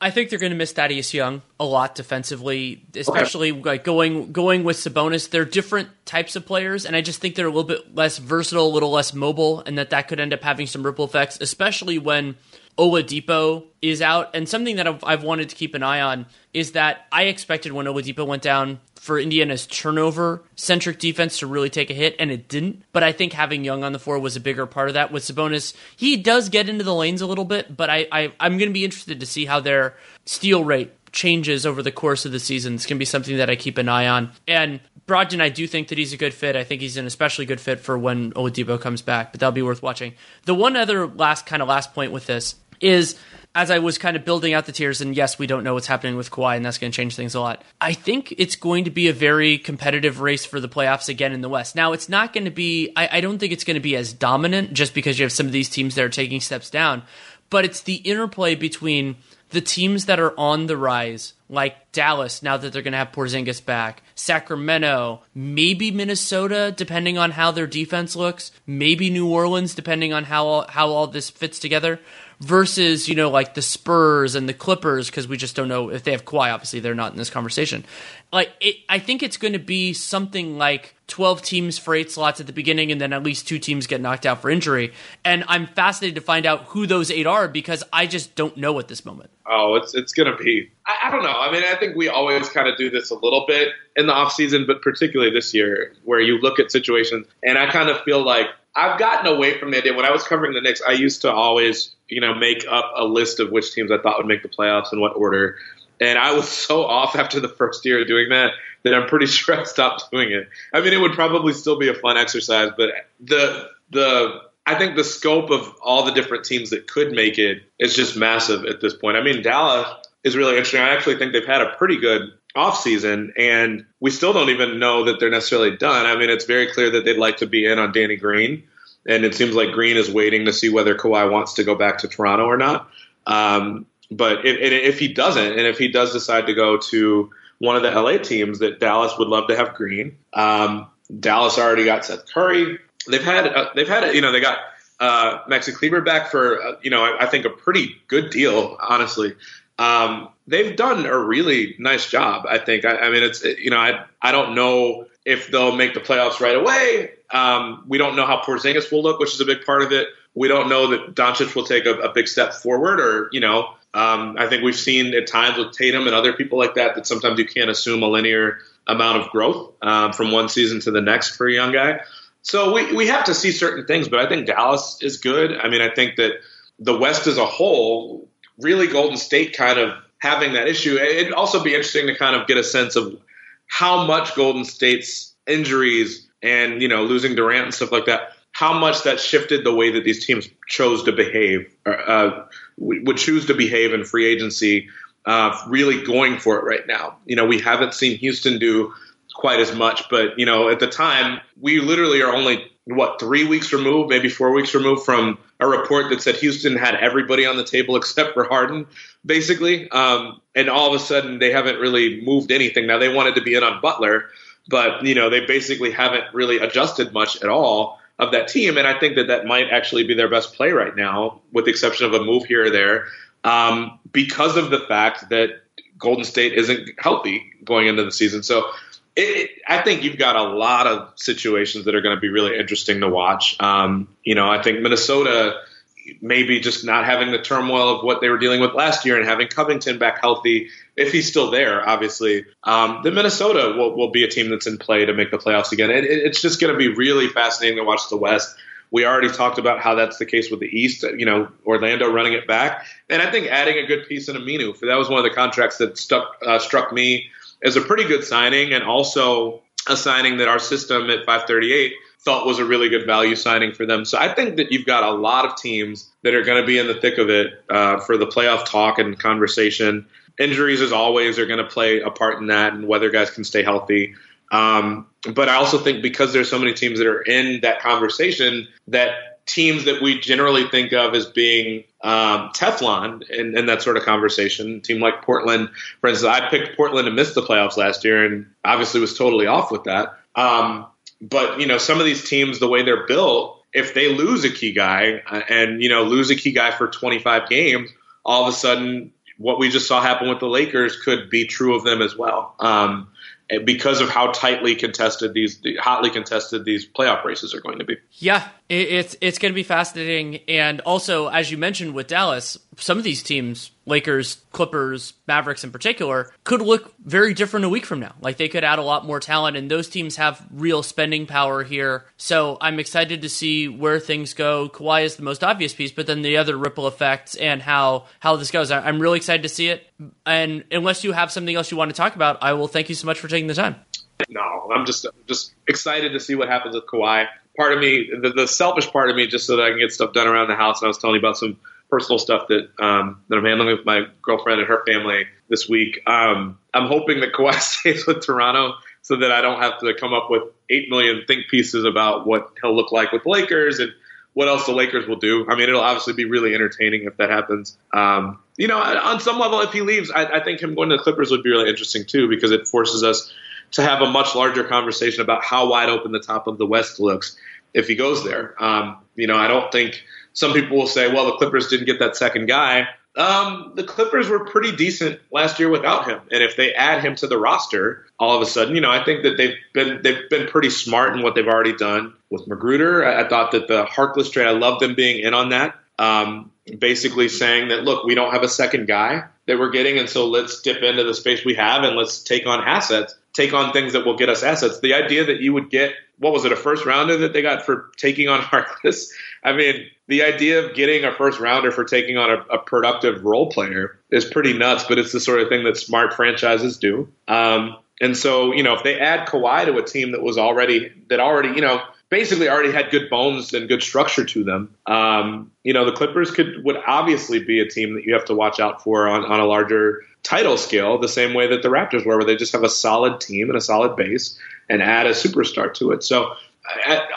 I think they're going to miss Thaddeus Young a lot defensively, especially okay. like going going with Sabonis. They're different types of players, and I just think they're a little bit less versatile, a little less mobile, and that that could end up having some ripple effects, especially when Oladipo is out. And something that I've, I've wanted to keep an eye on is that I expected when Oladipo went down for Indiana's turnover centric defense to really take a hit, and it didn't. But I think having Young on the floor was a bigger part of that. With Sabonis, he does get into the lanes a little bit, but I, I I'm going to be interested to see how their steal rate changes over the course of the season. It's going to be something that I keep an eye on. And Brogdon, I do think that he's a good fit. I think he's an especially good fit for when Oladipo comes back, but that'll be worth watching. The one other last kind of last point with this is as I was kind of building out the tiers, and yes, we don't know what's happening with Kawhi, and that's going to change things a lot. I think it's going to be a very competitive race for the playoffs again in the West. Now, it's not going to be, I, I don't think it's going to be as dominant just because you have some of these teams that are taking steps down, but it's the interplay between the teams that are on the rise, like Dallas, now that they're going to have Porzingis back, Sacramento, maybe Minnesota, depending on how their defense looks, maybe New Orleans, depending on how how all this fits together versus you know like the Spurs and the Clippers because we just don't know if they have Kawhi. Obviously, they're not in this conversation. Like it, I think it's going to be something like twelve teams for eight slots at the beginning, and then at least two teams get knocked out for injury. And I'm fascinated to find out who those eight are because I just don't know at this moment. Oh, it's it's going to be. I, I don't know. I mean, I think we always kind of do this a little bit in the off season, but particularly this year, where you look at situations, and I kind of feel like I've gotten away from the idea. When I was covering the Knicks, I used to always, you know, make up a list of which teams I thought would make the playoffs in what order. And I was so [laughs] off after the first year of doing that that I'm pretty [laughs] sure I stopped doing it. I mean, it would probably still be a fun exercise, but the the I think the scope of all the different teams that could make it is just massive at this point. I mean, Dallas is really interesting. I actually think they've had a pretty good offseason, and we still don't even know that they're necessarily done. I mean, it's very clear that they'd like to be in on Danny Green, and it seems like Green is waiting to see whether Kawhi wants to go back to Toronto or not. Um, but if, if he doesn't, and if he does decide to go to one of the LA teams, that Dallas would love to have Green. Um, Dallas already got Seth Curry they've had uh, they've had you know they got uh, Maxi Kleber back for uh, you know I, I, think a pretty good deal honestly. Um, they've done a really nice job. I think. I, I, mean, it's you know I I don't know if they'll make the playoffs right away. Um, we don't know how Porzingis will look, which is a big part of it. We don't know that Doncic will take a, a big step forward, or you know, um, I think we've seen at times with Tatum and other people like that that sometimes you can't assume a linear amount of growth um, from one season to the next for a young guy. So we, we have to see certain things, but I think Dallas is good. I mean, I think that the West as a whole, really Golden State kind of having that issue. It'd also be interesting to kind of get a sense of how much Golden State's injuries and, you know, losing Durant and stuff like that, how much that shifted the way that these teams chose to behave, uh, would choose to behave in free agency, uh, really going for it right now. You know, we haven't seen Houston do quite as much. But you know, at the time, we literally are only what three weeks removed, maybe four weeks removed from a report that said Houston had everybody on the table except for Harden, basically. Um, and all of a sudden, they haven't really moved anything. Now they wanted to be in on Butler, but you know, they basically haven't really adjusted much at all of that team. And I think that that might actually be their best play right now, with the exception of a move here or there, um, because of the fact that Golden State isn't healthy going into the season. So it, I think you've got a lot of situations that are going to be really interesting to watch. Um, you know, I think Minnesota maybe just not having the turmoil of what they were dealing with last year and having Covington back healthy, if he's still there, obviously, um, then Minnesota will, will be a team that's in play to make the playoffs again. It, it, it's just going to be really fascinating to watch the West. We already talked about how that's the case with the East. You know, Orlando running it back, and I think adding a good piece in Aminu. For that was one of the contracts that stuck uh, struck me is a pretty good signing and also a signing that our system at 538 thought was a really good value signing for them. So I think that you've got a lot of teams that are going to be in the thick of it uh, for the playoff talk and conversation. Injuries, as always, are going to play a part in that and whether guys can stay healthy. Um, but I also think because there's so many teams that are in that conversation that teams that we generally think of as being um, Teflon in, in, that sort of conversation. A team like Portland, for instance, I picked Portland to miss the playoffs last year, and obviously was totally off with that. Um, but you know, some of these teams, the way they're built, if they lose a key guy uh, and you know lose a key guy for 25 games, all of a sudden, what we just saw happen with the Lakers could be true of them as well. Um, because of how tightly contested these hotly contested these playoff races are going to be. Yeah, it's it's going to be fascinating, and also as you mentioned with Dallas, some of these teams, Lakers, Clippers, Mavericks in particular, could look very different a week from now. Like they could add a lot more talent, and those teams have real spending power here. So I'm excited to see where things go. Kawhi is the most obvious piece, but then the other ripple effects and how how this goes. I'm really excited to see it. And unless you have something else you want to talk about, I will thank you so much for taking the time. No, I'm just just excited to see what happens with Kawhi part of me, the, the, selfish part of me, just so that I can get stuff done around the house. And I was telling you about some personal stuff that um, that I'm handling with my girlfriend and her family this week. Um, I'm hoping that Kawhi [laughs] stays with Toronto so that I don't have to come up with eight million think pieces about what he'll look like with Lakers and what else the Lakers will do. I mean, it'll obviously be really entertaining if that happens. Um, you know, on some level, if he leaves, I, I think him going to the Clippers would be really interesting too because it forces us to have a much larger conversation about how wide open the top of the West looks if he goes there. Um, you know, I don't think some people will say, well, the Clippers didn't get that second guy. Um, the Clippers were pretty decent last year without him, and if they add him to the roster, all of a sudden, you know, I think that they've been they've been pretty smart in what they've already done with Magruder. I, I thought that the Harkless trade, I love them being in on that. Um, basically saying that look, we don't have a second guy that we're getting, and so let's dip into the space we have and let's take on assets, take on things that will get us assets. The idea that you would get what was it, a first rounder that they got for taking on [laughs] Harkless I mean, the idea of getting a first rounder for taking on a, a, productive role player is pretty nuts, but it's the sort of thing that smart franchises do. Um, and so, you know, if they add Kawhi to a team that was already that already, you know, basically already had good bones and good structure to them, um, you know, the Clippers could would obviously be a team that you have to watch out for on, on a larger title scale, the same way that the Raptors were, where they just have a solid team and a solid base and add a superstar to it. So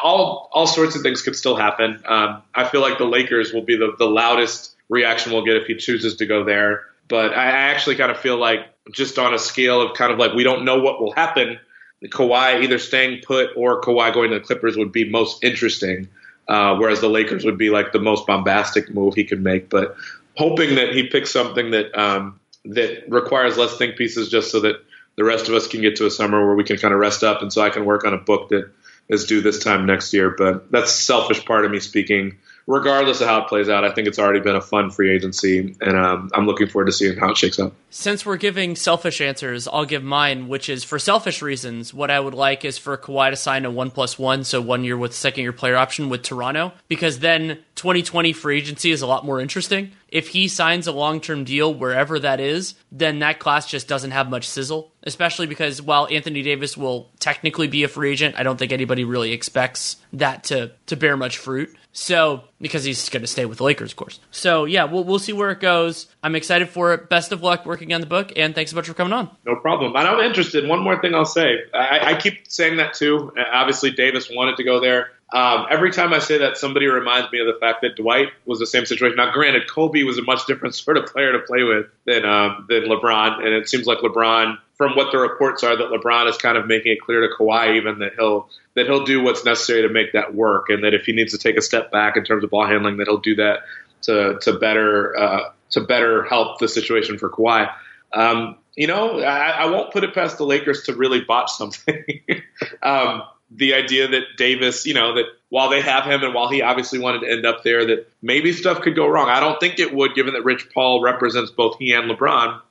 all all sorts of things could still happen. Um, I feel like the Lakers will be the, the loudest reaction we'll get if he chooses to go there. But I actually kind of feel like just on a scale of kind of like we don't know what will happen. Kawhi either staying put or Kawhi going to the Clippers would be most interesting, uh, whereas the Lakers would be like the most bombastic move he could make. But hoping that he picks something that um, that requires less think pieces, just so that the rest of us can get to a summer where we can kind of rest up, and so I can work on a book that is due this time next year. But that's selfish part of me speaking regardless of how it plays out, I think it's already been a fun free agency, and um, I'm looking forward to seeing how it shakes out. Since we're giving selfish answers, I'll give mine, which is for selfish reasons. What I would like is for Kawhi to sign a one plus one, so one year with second year player option with Toronto, because then 2020 free agency is a lot more interesting. If he signs a long term deal wherever that is, then that class just doesn't have much sizzle, especially because while Anthony Davis will technically be a free agent, I don't think anybody really expects that to, to bear much fruit. So, because he's going to stay with the Lakers, of course. So, yeah, we'll, we'll see where it goes. I'm excited for it. Best of luck working on the book, and thanks so much for coming on. No problem. And I'm interested. One more thing I'll say. I, I keep saying that too. Obviously, Davis wanted to go there. Um, every time I say that, somebody reminds me of the fact that Dwight was the same situation. Now, granted, Kobe was a much different [laughs] sort of player to play with than um, than LeBron, and it seems like LeBron, from what the reports are, that LeBron is kind of making it clear to Kawhi even that he'll that he'll do what's necessary to make that work, and that if he needs to take a step back in terms of ball handling, that he'll do that to to better uh, to better help the situation for Kawhi. Um, you know, I, I, won't put it past the Lakers to really botch something. [laughs] um, the idea that Davis, you know, that while they have him and while he obviously wanted to end up there, that maybe stuff could go wrong. I don't think it would, given that Rich Paul represents both he and LeBron.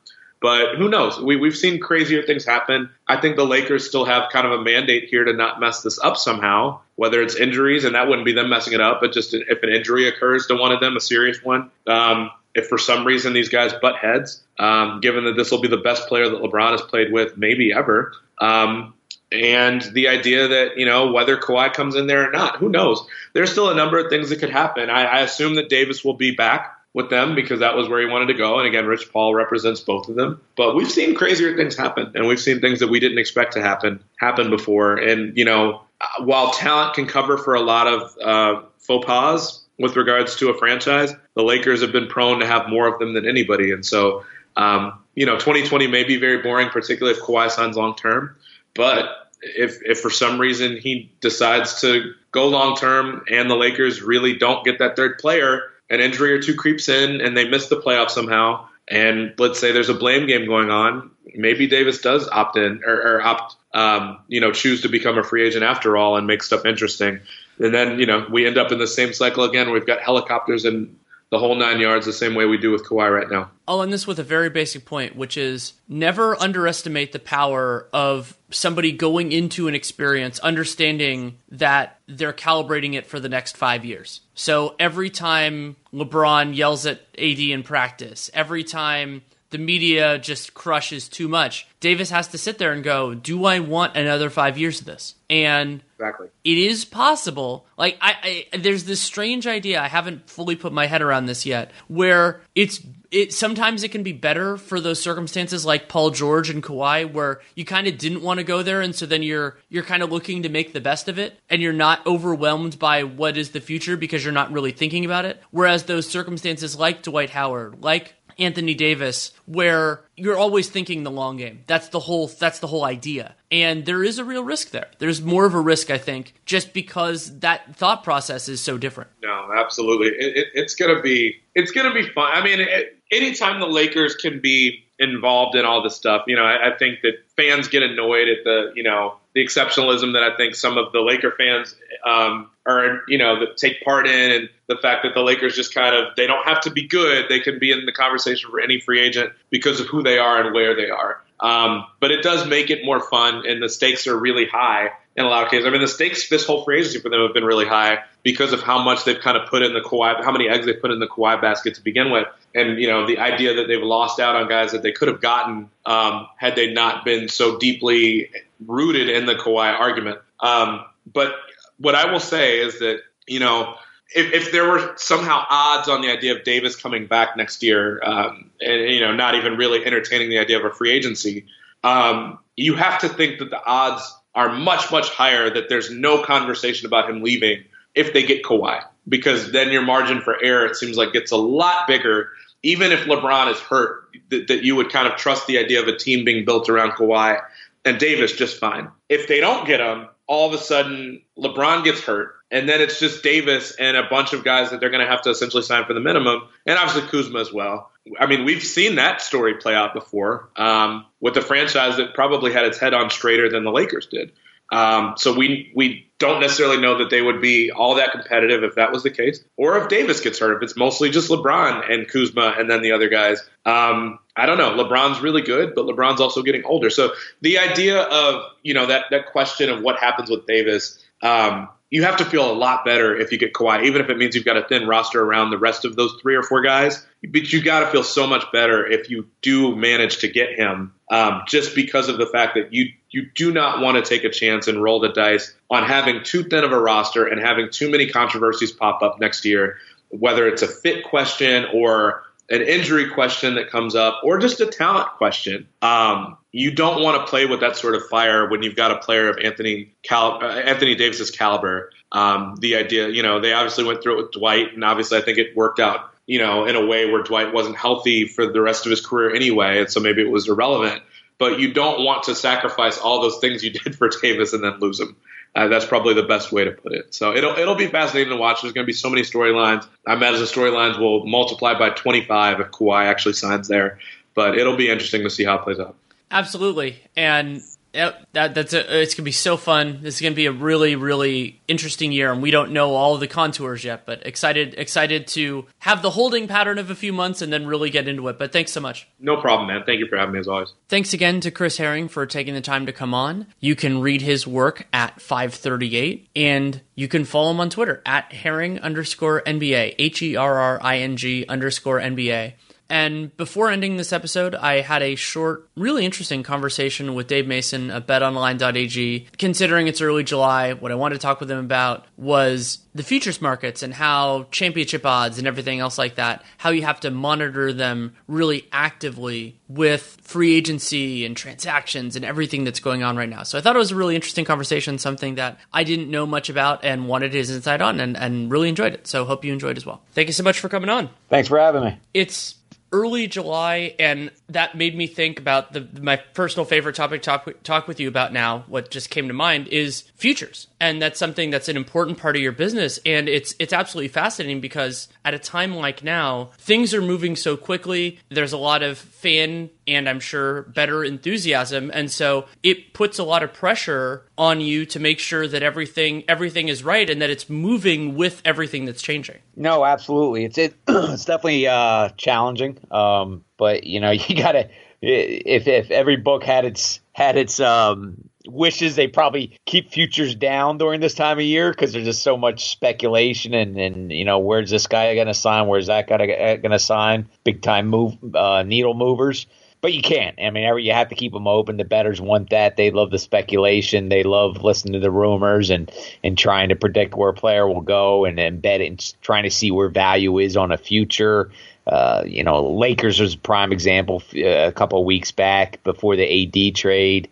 But who knows? We, we've seen crazier things happen. I think the Lakers still have kind of a mandate here to not mess this up somehow, whether it's injuries, and that wouldn't be them messing it up, but just if an injury occurs to one of them, a serious one. Um, if for some reason these guys butt heads, um, given that this will be the best player that LeBron has played with maybe ever, um, and the idea that you know whether Kawhi comes in there or not, who knows? There's still a number of things that could happen. I, I assume that Davis will be back with them because that was where he wanted to go. And again, Rich Paul represents both of them. But we've seen crazier things happen, and we've seen things that we didn't expect to happen happen before. And you know, while talent can cover for a lot of uh, faux pas with regards to a franchise, the Lakers have been prone to have more of them than anybody. And so, um, you know, 2020 may be very boring, particularly if Kawhi signs long term. But if if for some reason he decides to go long term and the Lakers really don't get that third player, an injury or two creeps in and they miss the playoffs somehow, and let's say there's a blame game going on, maybe Davis does opt in or, or opt, um, you know, choose to become a free agent after all and make stuff interesting. And then, you know, we end up in the same cycle again. We've got helicopters and the whole nine yards the same way we do with Kawhi right now. Oh, I'll end this with a very basic point, which is never underestimate the power of somebody going into an experience understanding that they're calibrating it for the next five years. So every time LeBron yells at AD in practice, every time the media just crushes too much. Davis has to sit there and go, "Do I want another five years of this?" And exactly, it is possible. Like I, I, there's this strange idea. I haven't fully put my head around this yet, where it's it sometimes it can be better for those circumstances like Paul George and Kawhi where you kind of didn't want to go there and so then you're you're kind of looking to make the best of it and you're not overwhelmed by what is the future because you're not really thinking about it whereas those circumstances like Dwight Howard like Anthony Davis where you're always thinking the long game. That's the whole that's the whole idea. And there is a real risk there. There's more of a risk I think just because that thought process is so different. No, absolutely. It, it, it's going to be it's going to be fun. I mean, it, anytime the Lakers can be involved in all this stuff, you know, I, I think that fans get annoyed at the, you know, the exceptionalism that I think some of the Laker fans um, are, you know, that take part in, and the fact that the Lakers just kind of they don't have to be good; they can be in the conversation for any free agent because of who they are and where they are. Um, but it does make it more fun, and the stakes are really high in a lot of cases. I mean, the stakes this whole free agency for them have been really high because of how much they've kind of put in the Kawhi, how many eggs they put in the Kawhi basket to begin with, and you know the idea that they've lost out on guys that they could have gotten um, had they not been so deeply rooted in the Kawhi argument. Um, but what I will say is that you know. If, if, there were somehow odds on the idea of Davis coming back next year, um, and you know, not even really entertaining the idea of a free agency, um, you have to think that the odds are much, much higher that there's no conversation about him leaving if they get Kawhi. Because then your margin for error, it seems like, gets a lot bigger. Even if LeBron is hurt, that, that you would kind of trust the idea of a team being built around Kawhi and Davis just fine. If they don't get him, all of a sudden LeBron gets hurt, and then it's just Davis and a bunch of guys that they're going to have to essentially sign for the minimum, and obviously Kuzma as well. I mean, we've seen that story play out before um, with a franchise that probably had its head on straighter than the Lakers did. Um, so we we don't necessarily know that they would be all that competitive if that was the case, or if Davis gets hurt, if it's mostly just LeBron and Kuzma and then the other guys. Um, I don't know. LeBron's really good, but LeBron's also getting older. So the idea of you know that that question of what happens with Davis, um, you have to feel a lot better if you get Kawhi, even if it means you've got a thin roster around the rest of those three or four guys. But you got to feel so much better if you do manage to get him, um, just because of the fact that you you do not want to take a chance and roll the dice on having too thin of a roster and having too many controversies pop up next year, whether it's a fit question or an injury question that comes up or just a talent question. Um, you don't want to play with that sort of fire when you've got a player of Anthony Cal- uh, Anthony Davis's caliber. Um, the idea, you know, they obviously went through it with Dwight, and obviously I think it worked out, you know, in a way where Dwight wasn't healthy for the rest of his career anyway, and so maybe it was irrelevant. But you don't want to sacrifice all those things you [laughs] did for Davis and then lose him. Uh, that's probably the best way to put it. So it'll it'll be fascinating to watch. There's going to be so many storylines. I imagine the storylines will multiply by 25 if Kawhi actually signs there. But it'll be interesting to see how it plays out. Absolutely, and Yep, that that's a, it's gonna be so fun. This is gonna be a really really interesting year, and we don't know all of the contours yet. But excited excited to have the holding pattern of a few months and then really get into it. But thanks so much. No problem, man. Thank you for having me as always. Thanks again to Chris Herring for taking the time to come on. You can read his work at 538, and you can follow him on Twitter at Herring underscore NBA H E R R I N G underscore NBA. And before ending this episode, I had a short, really interesting conversation with Dave Mason of betonline.ag. Considering it's early July, what I wanted to talk with him about was the futures markets and how championship odds and everything else like that, how you have to monitor them really actively with free agency and transactions and everything that's going on right now. So I thought it was a really interesting conversation, something that I didn't know much about and wanted his insight on and, and really enjoyed it. So hope you enjoyed as well. Thank you so much for coming on. Thanks for having me. It's early July, and that made me think about the my personal favorite topic talk talk with you about now. What just came to mind is futures, and that's something that's an important part of your business, and it's it's absolutely fascinating because at a time like now, things are moving so quickly. There's a lot of fan and I'm sure bettor enthusiasm, and so it puts a lot of pressure on you to make sure that everything everything is right and that it's moving with everything that's changing. No, absolutely. It's it, [clears throat] it's definitely uh, challenging, um, but you know [laughs] you gotta if if every book had its had its um, wishes they probably keep futures down during this time of year because there's just so much speculation and, and you know where's this guy to sign? Where's that guy to sign? Big time move uh, needle movers but you can't. I mean, you have to keep them open. The bettors want that. They love the speculation. They love listening to the rumors and and trying to predict where a player will go and, and bet and trying to see where value is on a future. Uh, you know, Lakers was a prime example uh, a couple of weeks back before the AD trade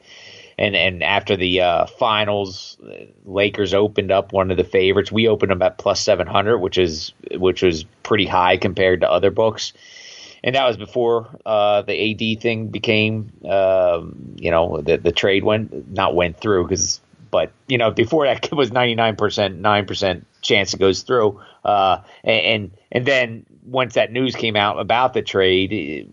and and after the uh, finals, Lakers opened up one of the favorites. We opened them at plus seven hundred, which is which was pretty high compared to other books. And that was before uh, the AD thing became, um, you know, the the trade went not went through because, but you know, before that [laughs] it was ninety nine percent, nine percent chance it goes through. Uh, and and then once that news came out about the trade,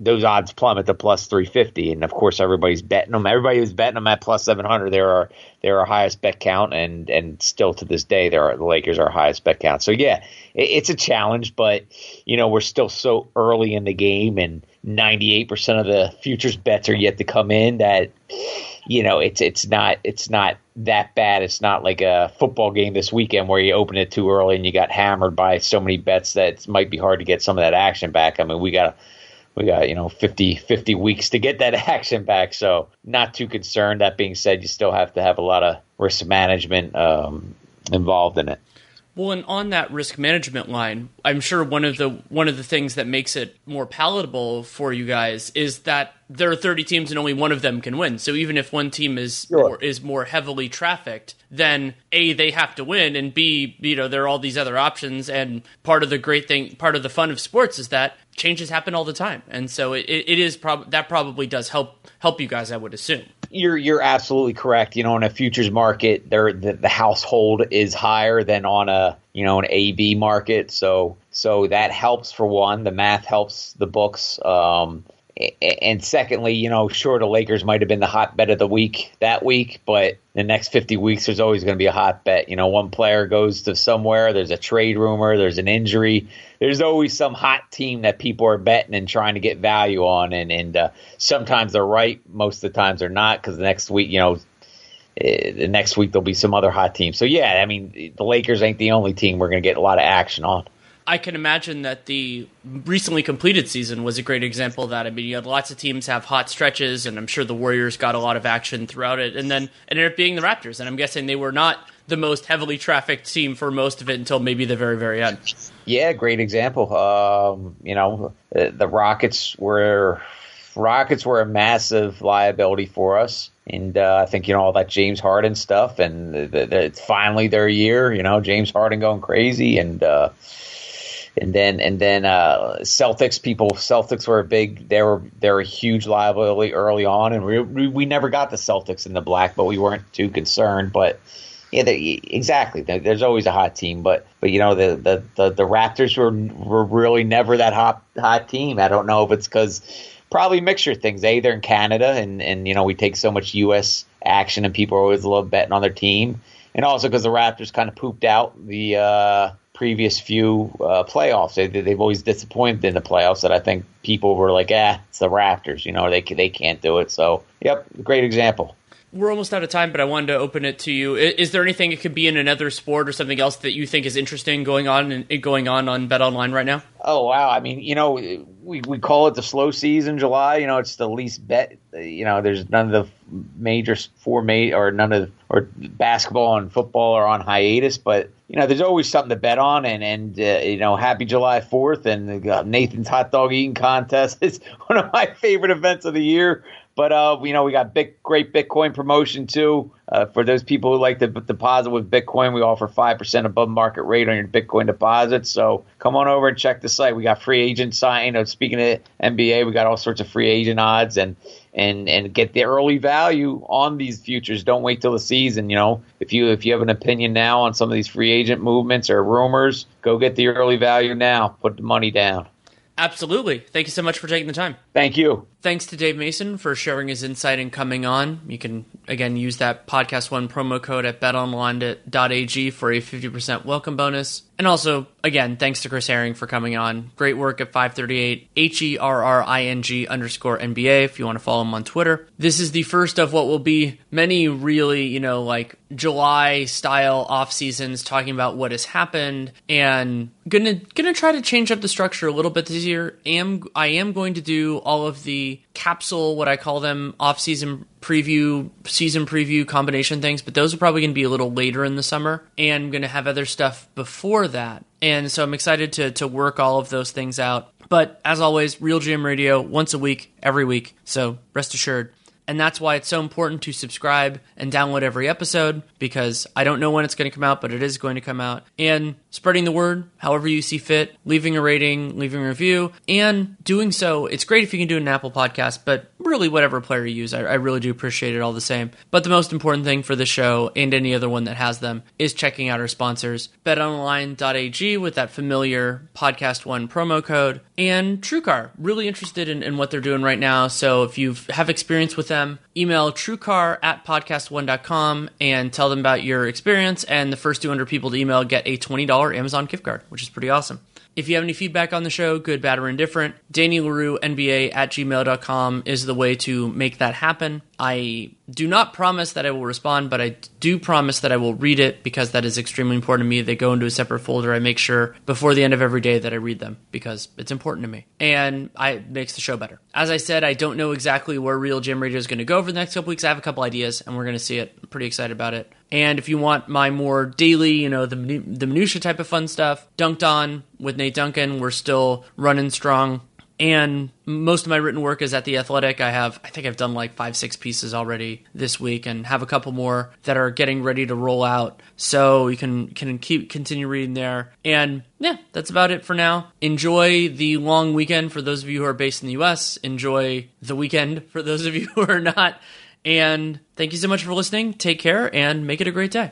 those odds plummet to plus 350 and of course everybody's betting them everybody was betting them at plus 700 they're our they're our highest bet count and and still to this day they're the lakers are our highest bet count so yeah it, it's a challenge but you know we're still so early in the game and 98% of the futures bets are yet to come in that you know, it's it's not it's not that bad. It's not like a football game this weekend where you open it too early and you got hammered by so many bets that it might be hard to get some of that action back. I mean, we got we got you know 50, 50 weeks to get that [laughs] action back, so not too concerned. That being said, you still have to have a lot of risk management um, involved in it. Well, and on that risk management line, I'm sure one of the one of the things that makes it more palatable for you guys is that there are 30 teams and only one of them can win. So even if one team is sure. more, is more heavily trafficked, then a they have to win, and b you know there are all these other options. And part of the great thing, part of the fun of sports is that changes happen all the time, and so it, it is prob- that probably does help help you guys. I would assume. You're you're absolutely correct. You know, in a futures market, there the, the household is higher than on a you know an AB market. So so that helps for one. The math helps the books. Um, and secondly, you know, sure, the Lakers might have been the hot bet of the week that week, but the next 50 weeks, there's always going to be a hot bet. You know, one player goes to somewhere, there's a trade rumor, there's an injury. There's always some hot team that people are betting and trying to get value on. And, and uh, sometimes they're right, most of the times they're not, because the next week, you know, eh, the next week there'll be some other hot team. So, yeah, I mean, the Lakers ain't the only team we're going to get a lot of action on. I can imagine that the recently completed season was a great example of that. I mean, you had lots of teams have hot stretches, and I'm sure the Warriors got a lot of action throughout it, and then it ended up being the Raptors. And I'm guessing they were not the most heavily trafficked team for most of it until maybe the very, very end. Yeah, great example. Um, you know, the Rockets were Rockets were a massive liability for us. And uh, I think you know all that James Harden stuff, and the, the, it's finally their year. You know, James Harden going crazy, and uh, and then and then uh, Celtics people Celtics were a big they were they were a huge liability early on and we, we never got the Celtics in the black but we weren't too concerned but yeah they, exactly there's always a hot team but but you know the the the, the Raptors were were really never that hot hot team I don't know if it's because probably mixture things a they're in Canada and and you know we take so much U.S. action and people are always love betting on their team and also because the Raptors kind of pooped out the uh, previous few uh, playoffs. They, they've always disappointed in the playoffs. That I think people were like, "Ah, it's the Raptors. You know, they they can't do it." So, yep, great example. We're almost out of time, but I wanted to open it to you. Is there anything it could be in another sport or something else that you think is interesting going on and going on on Bet Online right now? Oh wow! I mean, you know, we we call it the slow season, July. You know, it's the least bet. You know, there's none of the major four ma- or none of or basketball and football are on hiatus, but you know, there's always something to bet on, and and uh, you know, happy July Fourth and Nathan's hot dog eating contest [laughs] is one of my favorite events of the year. But uh, you know, we got big, great Bitcoin promotion too. Uh, for those people who like to deposit with Bitcoin, we offer five percent above market rate on your Bitcoin deposits. So come on over and check the site. We got free agent sign. You know, speaking of NBA, we got all sorts of free agent odds and and and get the early value on these futures. Don't wait till the season. You know, if you if you have an opinion now on some of these free agent movements or rumors, go get the early value now. Put the money down. Absolutely. Thank you so much for taking the time. Thank you. Thanks to Dave Mason for sharing his insight and coming on. You can, again, use that Podcast One promo code at betonline.ag for a 50% welcome bonus. And also, again, thanks to Chris Herring for coming on. Great work at 538 H E R R I N G underscore NBA if you want to follow him on Twitter. This is the first of what will be many really, you know, like July style off seasons talking about what has happened and gonna gonna try to change up the structure a little bit this year. Am I am going to do all of the capsule, what I call them, off season preview, season preview combination things, but those are probably going to be a little later in the summer. And I'm going to have other stuff before that. And so I'm excited to, to work all of those things out. But as always, RealGM Radio once a week, every week. So rest assured, and that's why it's so important to subscribe and download every episode because I don't know when it's going to come out, but it is going to come out. And spreading the word however you see fit, leaving a rating, leaving a review, and doing so. It's great if you can do an Apple podcast, but really, whatever player you use, I, I really do appreciate it all the same. But the most important thing for the show and any other one that has them is checking out our sponsors betonline.ag with that familiar podcast one promo code and TrueCar. Really interested in, in what they're doing right now. So if you have experience with them, email truecar at podcast1.com and tell them about your experience. And the first 200 people to email get a $20 Amazon gift card, which is pretty awesome. If you have any feedback on the show, good, bad, or indifferent, Danny Leroux, NBA at gmail.com is the way to make that happen. I do not promise that I will respond, but I do promise that I will read it because that is extremely important to me. They go into a separate folder. I make sure before the end of every day that I read them because it's important to me and I it makes the show better. As I said, I don't know exactly where RealGM Radio is going to go over the next couple weeks. I have a couple ideas and we're going to see it. I'm pretty excited about it. And if you want my more daily, you know, the the minutia type of fun stuff, Dunked On with Nate Duncan, we're still running strong. And most of my written work is at the athletic. I have i think i've done like five six pieces already this week and have a couple more that are getting ready to roll out. So you can can keep continue reading there. And yeah that's about it for now. Enjoy the long weekend for those of you who are based in the us enjoy the weekend for those of you [laughs] who are not and thank you so much for listening. Take care and make it a great day.